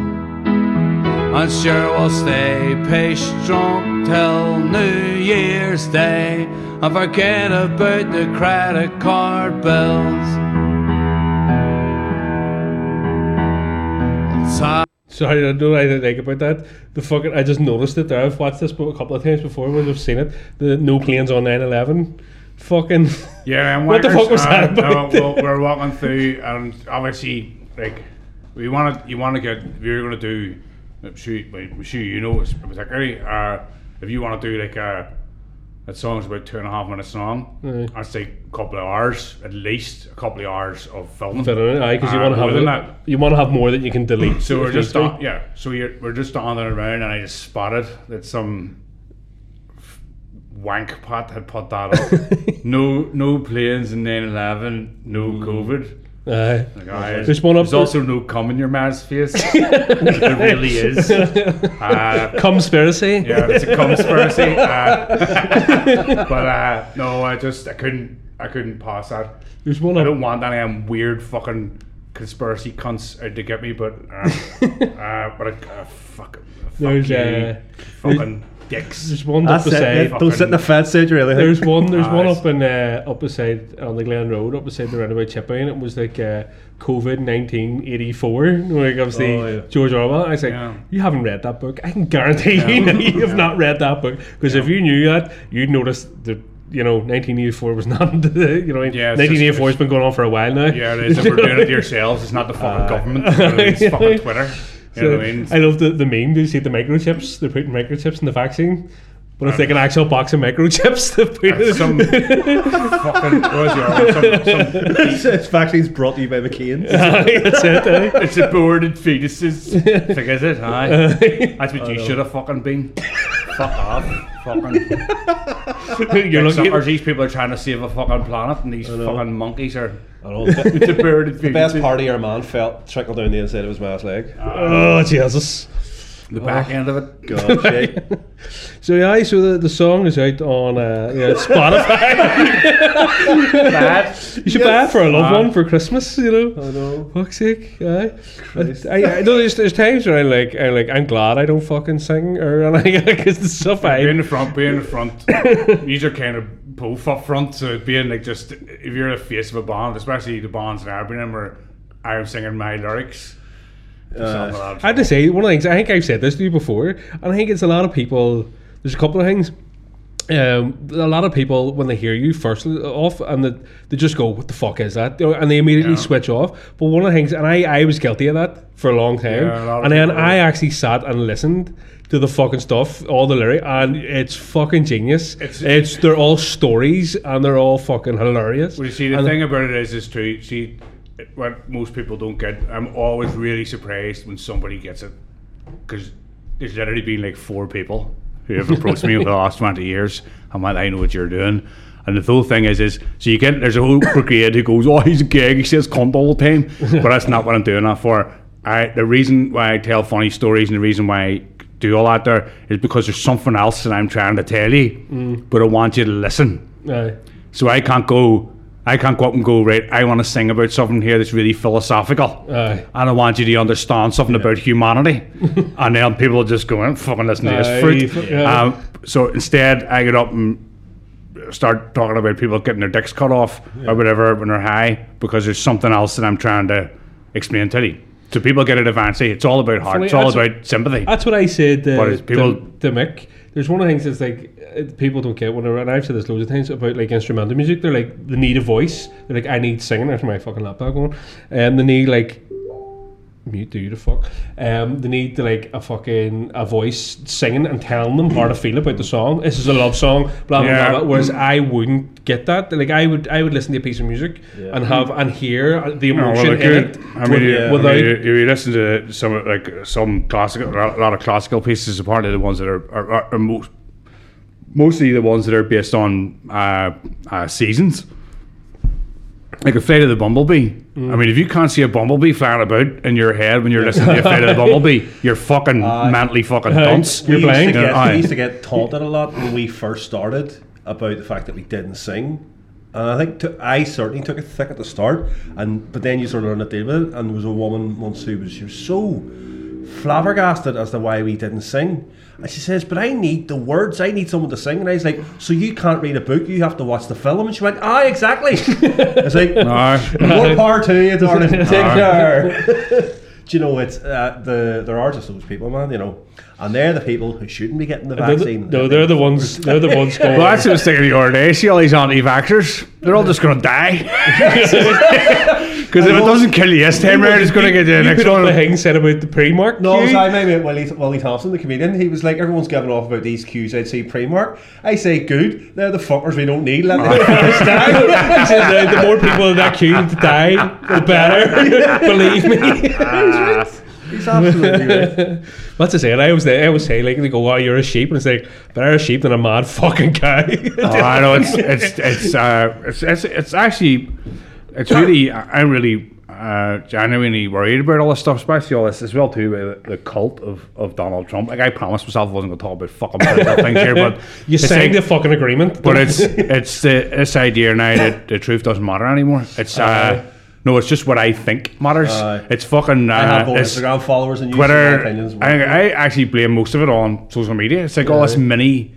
And sure we'll stay pitch drunk till New Year's Day and forget about the credit card bills. Sorry, I don't know what I like about that. The fucking, I just noticed it there. I've watched this book a couple of times before when I've seen it. The no planes on 9-11. Fucking. Yeah, and What the fuck was that about? no, well, we're walking through, and obviously, like, we want to, you want to get, if you're going to do, I'm sure, well, I'm sure you know, particularly, uh, if you want to do like a, that song's about two and a half minutes long. Aye. I'd say a couple of hours, at least a couple of hours of filming. Aye, because you want to have more than it- that. you want to have more that you can delete. So we're just on, yeah. So we're we're just on there around, and I just spotted that some f- wank pot had put that up. no no planes in 9/11, no mm. COVID. Aye. Like, aye, There's one up There's there- also no cum in your man's face. there really is. Uh, Conspiracy. yeah, it's a conspiracy. Uh, but uh, no, I just I couldn't I couldn't pass that. There's one I up. don't want any um, weird fucking conspiracy cunts out to get me, but uh, uh, but uh, fuck, fuck There's, you, uh, fucking dicks. There's one up That's it. beside. mate. Don't sit in the fence stage or anything. There's one. There's one up in uh, up beside on the Glen Road, up beside the roundabout Chippy, and it was like uh, COVID nineteen eighty four. Like obviously Oh, yeah. George Orwell. I was like, Yeah. you haven't read that book. I can guarantee you, you have not read that book because if you knew that, you'd notice that. You know, 1984 was not. You know, Yeah, 1984 has been going on for a while now. Yeah, it is. If we're doing it to yourselves, it's not the fucking government. It's fucking Twitter. You know So, what I mean? I love the, the meme. Do you see the microchips? They're putting microchips in the vaccine, but it's like an actual box of microchips. They've put in- some fucking what your some, some this vaccine's brought to you by McCain. That's it. eh? It's aborted fetuses. Think is it? Aye. That's what you should have fucking been. Fuck off. Fucking. You're Like, looking. or these people are trying to save a fucking planet, and these fucking monkeys are. I know. The It's aborted best part of your man felt trickle down the inside of his mask leg. Ah. Oh Jesus! The back end of it. God, shit. So yeah, so the, the song is out on uh, yeah, Spotify. you should buy it for a loved Ah. one for Christmas. You know. I know. Fuck's sake, aye. Christ. I, I, I know there's, there's times where I like I like I'm glad I don't fucking sing or anything because the stuff Be in I the front, be in the front. These are kind of both up front, so being like just if you're the face of a band, especially the bands that I've been in, where I'm singing my lyrics. Like I have to say one of the things I think I've said this to you before, and I think it's a lot of people. There's a couple of things. Um, a lot of people when they hear you first off, and they, they just go, "What the fuck is that?" And they immediately Yeah. switch off. But one of the things, and I, I was guilty of that for a long time, Yeah, a and then I actually sat and listened to the fucking stuff, all the lyric, and it's fucking genius. It's- It's, they're all stories, and they're all fucking hilarious. Well, you see, the And- thing about it is, is true. See, what most people don't get. I'm always really surprised when somebody gets it, because there's literally been like four people who have approached me over the last twenty years and went, "I know what you're doing." And the whole thing is, is so you get there's a whole brigade who goes, "Oh, he's a gag. He says cunt all the time," but that's not what I'm doing that for. I the reason why I tell funny stories and the reason why I do all that there is because there's something else that I'm trying to tell you, mm. but I want you to listen. Aye. So I can't go. I can't go up and go right. I want to sing about something here that's really philosophical, Aye. and I want you to understand something about humanity. and then people are just going, "Fucking listen to this fruit." yeah. Um, so instead, I get up and start talking about people getting their dicks cut off or whatever when they're high because there's something else that I'm trying to explain to you. So people get it advanced. It's all about heart. Funny, it's all about sympathy. That's what I said to, But people- to, to Mick. There's one of the things that's like people don't get whenever, and I've said this loads of times about like instrumental music. They're like they need a voice. They're like I need singing. There's my fucking laptop going, and they need like mute do you the fuck. Um, they need to like a fucking a voice singing and telling them how to feel about the song. This is a love song, blah blah Yeah. blah. blah. Whereas I wouldn't get that. Like I would I would listen to a piece of music and have and hear the No, emotion well, like, in it. I mean, you, Yeah. I mean, without you, you listen to some like some classical, a lot of classical pieces. Apparently, the ones that are are, are, are most mostly the ones that are based on uh, uh, seasons. Like a Flight of the Bumblebee. Mm. I mean, if you can't see a bumblebee flying about in your head when you're listening to a Flight of the Bumblebee, you're fucking mentally fucking dunce. You're we used, to get, we used to get taunted a lot when we first started about the fact that we didn't sing. And I think to, I certainly took it thick at the start, and but then you sort of learn to deal with it. And there was a woman once who was, she was so flabbergasted as to why we didn't sing. And she says, "But I need the words. I need someone to sing." And I was like, "So you can't read a book? You have to watch the film?" And she went, "Ah, exactly." it's like Aye. more power to you, darling. Take Aye. care. Do you know it's uh, the there are just those people, man. You know, and they're the people who shouldn't be getting the They're the, vaccine. no, they're the ones. They're the ones going. Well, that's what I was thinking the other day. See all these anti-vaxxers? They're all just going to die. Because if it doesn't kill you this time round, it's going to get you the You next put up one. the thing said about the Primark. No, queue. so I met Willie, Willie Thompson, the comedian. He was like, everyone's giving off about these queues. I'd say Primark. I say, good. They're the fuckers we don't need. Let them fuckers die. He said, the, the more people in that queue to die, the better. Believe me. He's absolutely right. What's I say? I always, I always say, like, they go, "Oh, you're a sheep," and it's like, better a sheep than a mad fucking cow. Oh, I know it's it's it's uh it's it's, it's actually it's really I'm really uh genuinely worried about all this stuff, especially all this as well too with the cult of, of Donald Trump. Like I promised myself I wasn't going to talk about fucking political things here, but you signed like- the fucking agreement. but it's it's the, this idea now that the truth doesn't matter anymore. It's uh no, it's just what I think matters. It's fucking uh, I have more Instagram followers and. Twitter. I, I actually blame most of it on social media. It's like all this mini,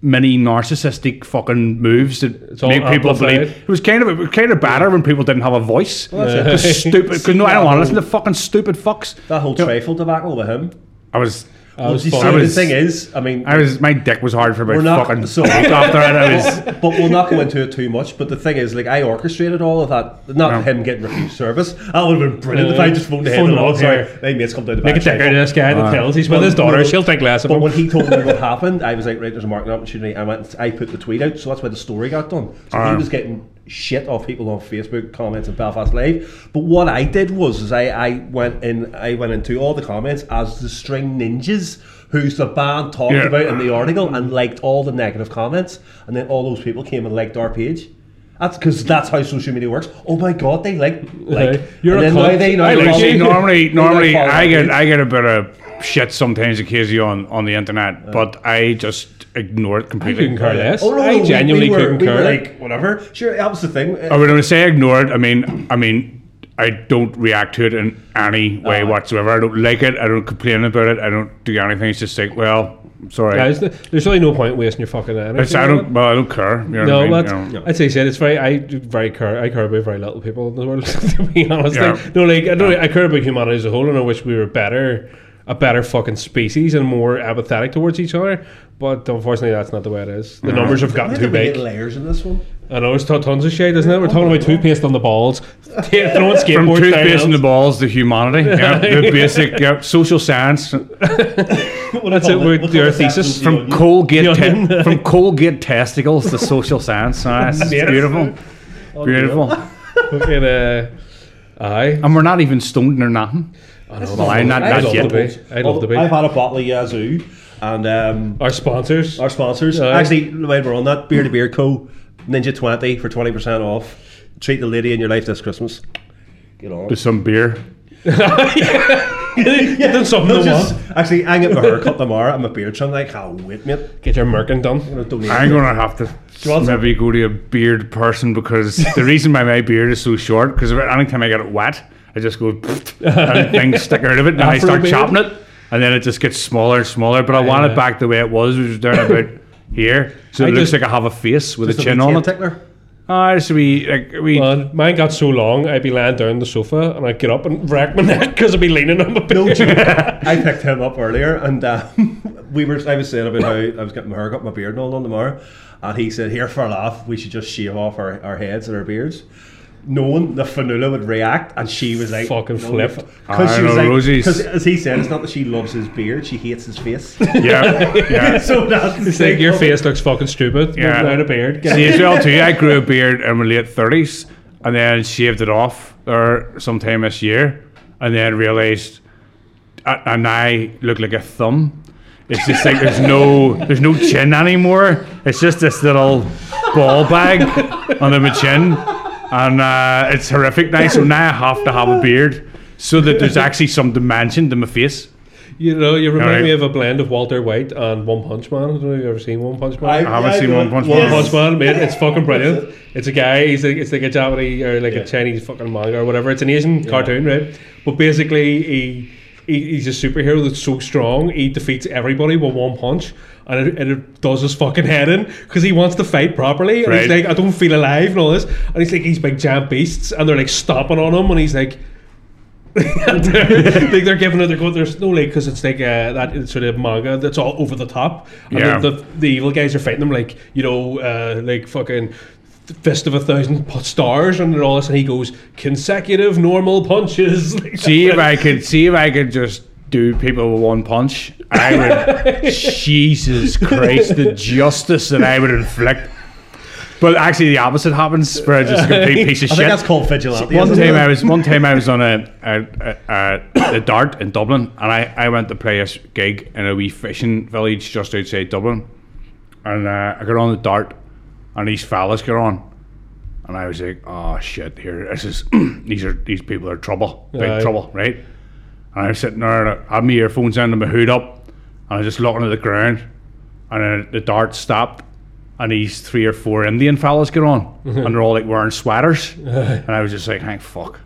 mini narcissistic fucking moves that all make people amplified. believe. It was kind of it was kind of better when people didn't have a voice. that's it. Just stupid. Because no, I don't want to listen to fucking stupid fucks. that whole You know, trifle debacle with him. I was. I was You fun. see, I the thing is, I mean, I was. My dick was hard for about not- fucking so- after it. I was. but we'll not go into it too much. But the thing is, like, I orchestrated all of that. Not Yeah. him getting refused service. That would have been brilliant if Uh, I just phoned ahead phone and him all. up, Sorry, yeah. my mates come down the Make a back. ticker to this guy that tells he's with his daughter. She'll take less of But him. when he told me what happened, I was like, right, there's a marketing opportunity. I went, I put the tweet out, so that's why the story got done. So he was getting shit off people on Facebook comments and Belfast Live. But what I did was, is I, I went in, I went into all the comments as the String Ninjas, who's the band talked Yeah. about in the article, and liked all the negative comments, and then all those people came and liked our page. That's because that's how social media works. Oh my god, they like like. You're and a then they now I like normally, normally I get. I get a shit sometimes occasionally on, on the internet, but I just ignore it completely. I completely. couldn't care less. Oh no, I no, genuinely we, were, couldn't we care. were like whatever. Sure, that was the thing. I would when I say ignore it, I mean I mean I don't react to it in any way Uh-huh. whatsoever. I don't like it. I don't complain about it. I don't do anything. It's just like, well, I'm sorry. Guys, there's really no point wasting your fucking energy. It's, I don't. it. Well, I don't care. You know No, what I but mean? You know. I'd say said it's very. I very care. I care about very little people in the world. To be honest, Yeah. like, no, like I don't. I care about humanity as a whole, and I wish we were better, a better fucking species, and more apathetic towards each other. But unfortunately, that's not the way it is. The numbers have gotten too big. layers in this one? I know it's t- tons of shit, isn't it? We're talking about toothpaste on the balls, t- throwing From toothpaste in the balls to humanity. Yeah, the basic yeah, social science. That's it. We're, your thesis From Colgate, The te- onion. from Colgate testicles to social science. Ah, it's Yes. beautiful, beautiful. fucking. Uh, aye. And we're not even stoned or nothing. Well, I'm not, I'd not love yet. to be. I'd love to be. I've had a bottle of Yazoo, and um, Our sponsors. our sponsors. Aye. Actually, while we're on that, Beer to Beer Co. Ninja twenty for twenty percent off. Treat the lady in your life this Christmas. Get on. With some beer. Get them something No, to just, want. actually, I get my hair cut tomorrow and my beard trimmed. I can't wait, mate. Get your merkin done. I'm gonna I'm gonna have to want maybe go to a beard person because the reason why my beard is so short because anytime I get it wet, I just go and things stick out of it and I start chopping it and then it just gets smaller and smaller. But I want Yeah. it back the way it was, which was down about here, so I it looks just- like I have a face with a chin on tape it. tickler. Ah, just a wee like a wee. Man, mine got so long, I'd be lying down on the sofa and I'd get up and wreck my neck because I'd be leaning on my No beard. I picked him up earlier, and um, we were. I was saying about how I was getting my hair cut, my beard and all done tomorrow, and he said, "Here for a laugh, we should just shave off our, our heads and our beards." Knowing the Fanula would react, and she was like, Fucking flipped. Because I she was know, like, Rosie's- because as he said, it's not that she loves his beard, she hates his face. yeah, yeah. so that's It's like your face looks fucking stupid Yeah. without a beard. Get See as well too. I grew a beard in my late thirties, and then shaved it off or sometime this year, and then realised, uh, and I look like a thumb. It's just like there's no there's no chin anymore. It's just this little ball bag under my chin, and uh, it's horrific now. So now I have to have a beard so that there's actually some dimension to my face. You know, you remind Alright. me of a blend of Walter White and One Punch Man. I don't know if you've ever seen One Punch Man. I haven't seen One Punch Man. One Man. Punch Man, mate, it's fucking brilliant. It's a guy. He's like it's like a Japanese or like a Chinese fucking manga or whatever. It's an Asian cartoon, right? But basically, he, he he's a superhero that's so strong he defeats everybody with one punch. And it, and it does his fucking head in because he wants to fight properly. And he's like, I don't feel alive and all this. And he's like, these big giant beasts, and they're like stomping on him, and he's like, they're, like they're giving it. They're going. There's no like because it's like uh, that sort of manga that's all over the top. And Yeah. the, the, the evil guys are fighting them like you know, uh, like fucking fist of a thousand stars and all this. And he goes consecutive normal punches. See if I could see if I could just do people with one punch. I would Jesus Christ, the justice that I would inflict. But actually the opposite happens where I'm just a complete piece of I shit. think that's called vigilante. one time it? I was one time I was on a a, a, a, dart in Dublin and I, I went to play a gig in a wee fishing village just outside Dublin and uh, I got on the dart and these fellas got on and I was like oh shit here this is these are these people are trouble big trouble right and I was sitting there and I had my earphones in and my hood up. And I was just looking at the ground. And then the dart stopped and these three or four Indian fellas get on mm-hmm. and they're all like wearing sweaters. And I was just like thank fuck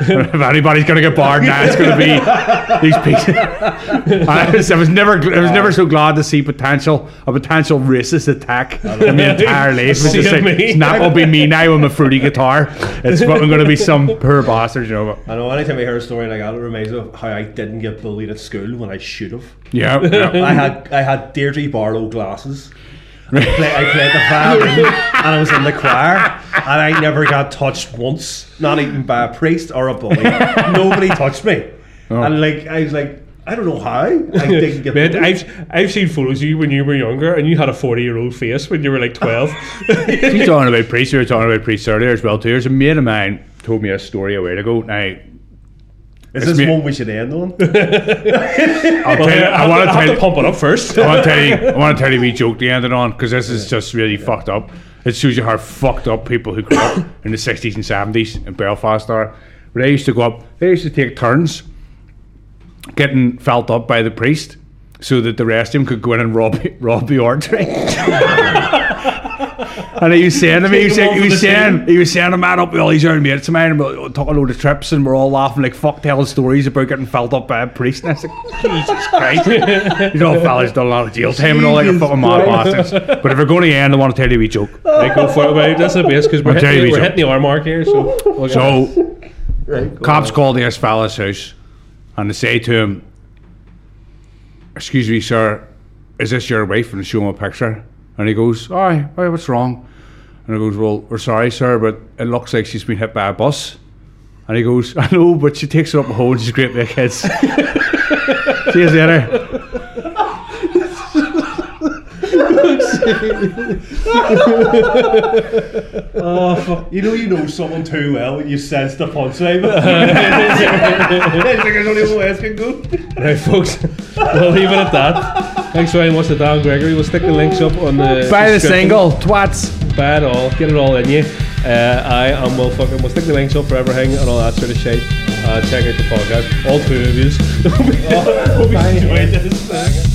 if anybody's gonna get barred now, it's gonna be these people. I was, I was never, I was never so glad to see potential a potential racist attack in my entire life. It was just like, it's not gonna be me now with my fruity guitar. It's fucking gonna be some poor bastard, you know. I know. Anytime I hear a story like that, it reminds me of how I didn't get bullied at school when I should have. Yeah, yeah. I had I had Deirdre Barlow glasses. I, play, I played the violin and I was in the choir and I never got touched once, not even by a priest or a bully. Nobody touched me, Oh. and like I was like, I don't know how I didn't get. Mate, I've I've seen photos of you when you were younger, and you had a forty year old face when you were like twelve. She's talking about priests. We were talking about priests earlier as well too. There's a mate of mine told me a story a while ago. Now, Is this me- one we should end on? I'll tell you, I want to tell to pump it up first. I want to tell you, I want to tell you, we joke to end it on because this is just really fucked up. It shows you how fucked up people who grew up in the sixties and seventies in Belfast are. But they used to go up. They used to take turns getting felt up by the priest so that the rest of them could go in and rob rob the oratory. and he was saying to me, he was, saying, he was saying, he was saying, I'm mad up with all these other mates of mine, and we're talking a load of trips, and we're all laughing like fuck, telling stories about getting felt up by a priest. And I was like, Jesus Christ, you know, fellas done a lot of jail time and all that, you're fucking mad bastards. But if we're going to end, I want to tell you a wee joke. Right, go for it. Right, that's the best because we're, I'll tell you hitting, we we're hitting the R mark here. So, get So, cops call this fella's house and they say to him, Excuse me, sir, is this your wife? And show him a picture. And he goes, Aye, aye, what's wrong? And he goes, Well, we're sorry, sir, but it looks like she's been hit by a bus. And he goes, I know, but she takes it up a hole and she's great the kids. See you later. Oh, fuck. You know you know someone too well when you sense the punchline. There's only one way it can go. Right, folks, we'll leave it at that. Thanks very much to Dan Gregory. We'll stick the links up on the. Buy the single, twats. Buy it all. Get it all in you. Uh, I am Will fucking. We'll stick the links up for everything and all that sort of shit. Uh, check out the podcast. All two of yous. Hope you enjoyed this.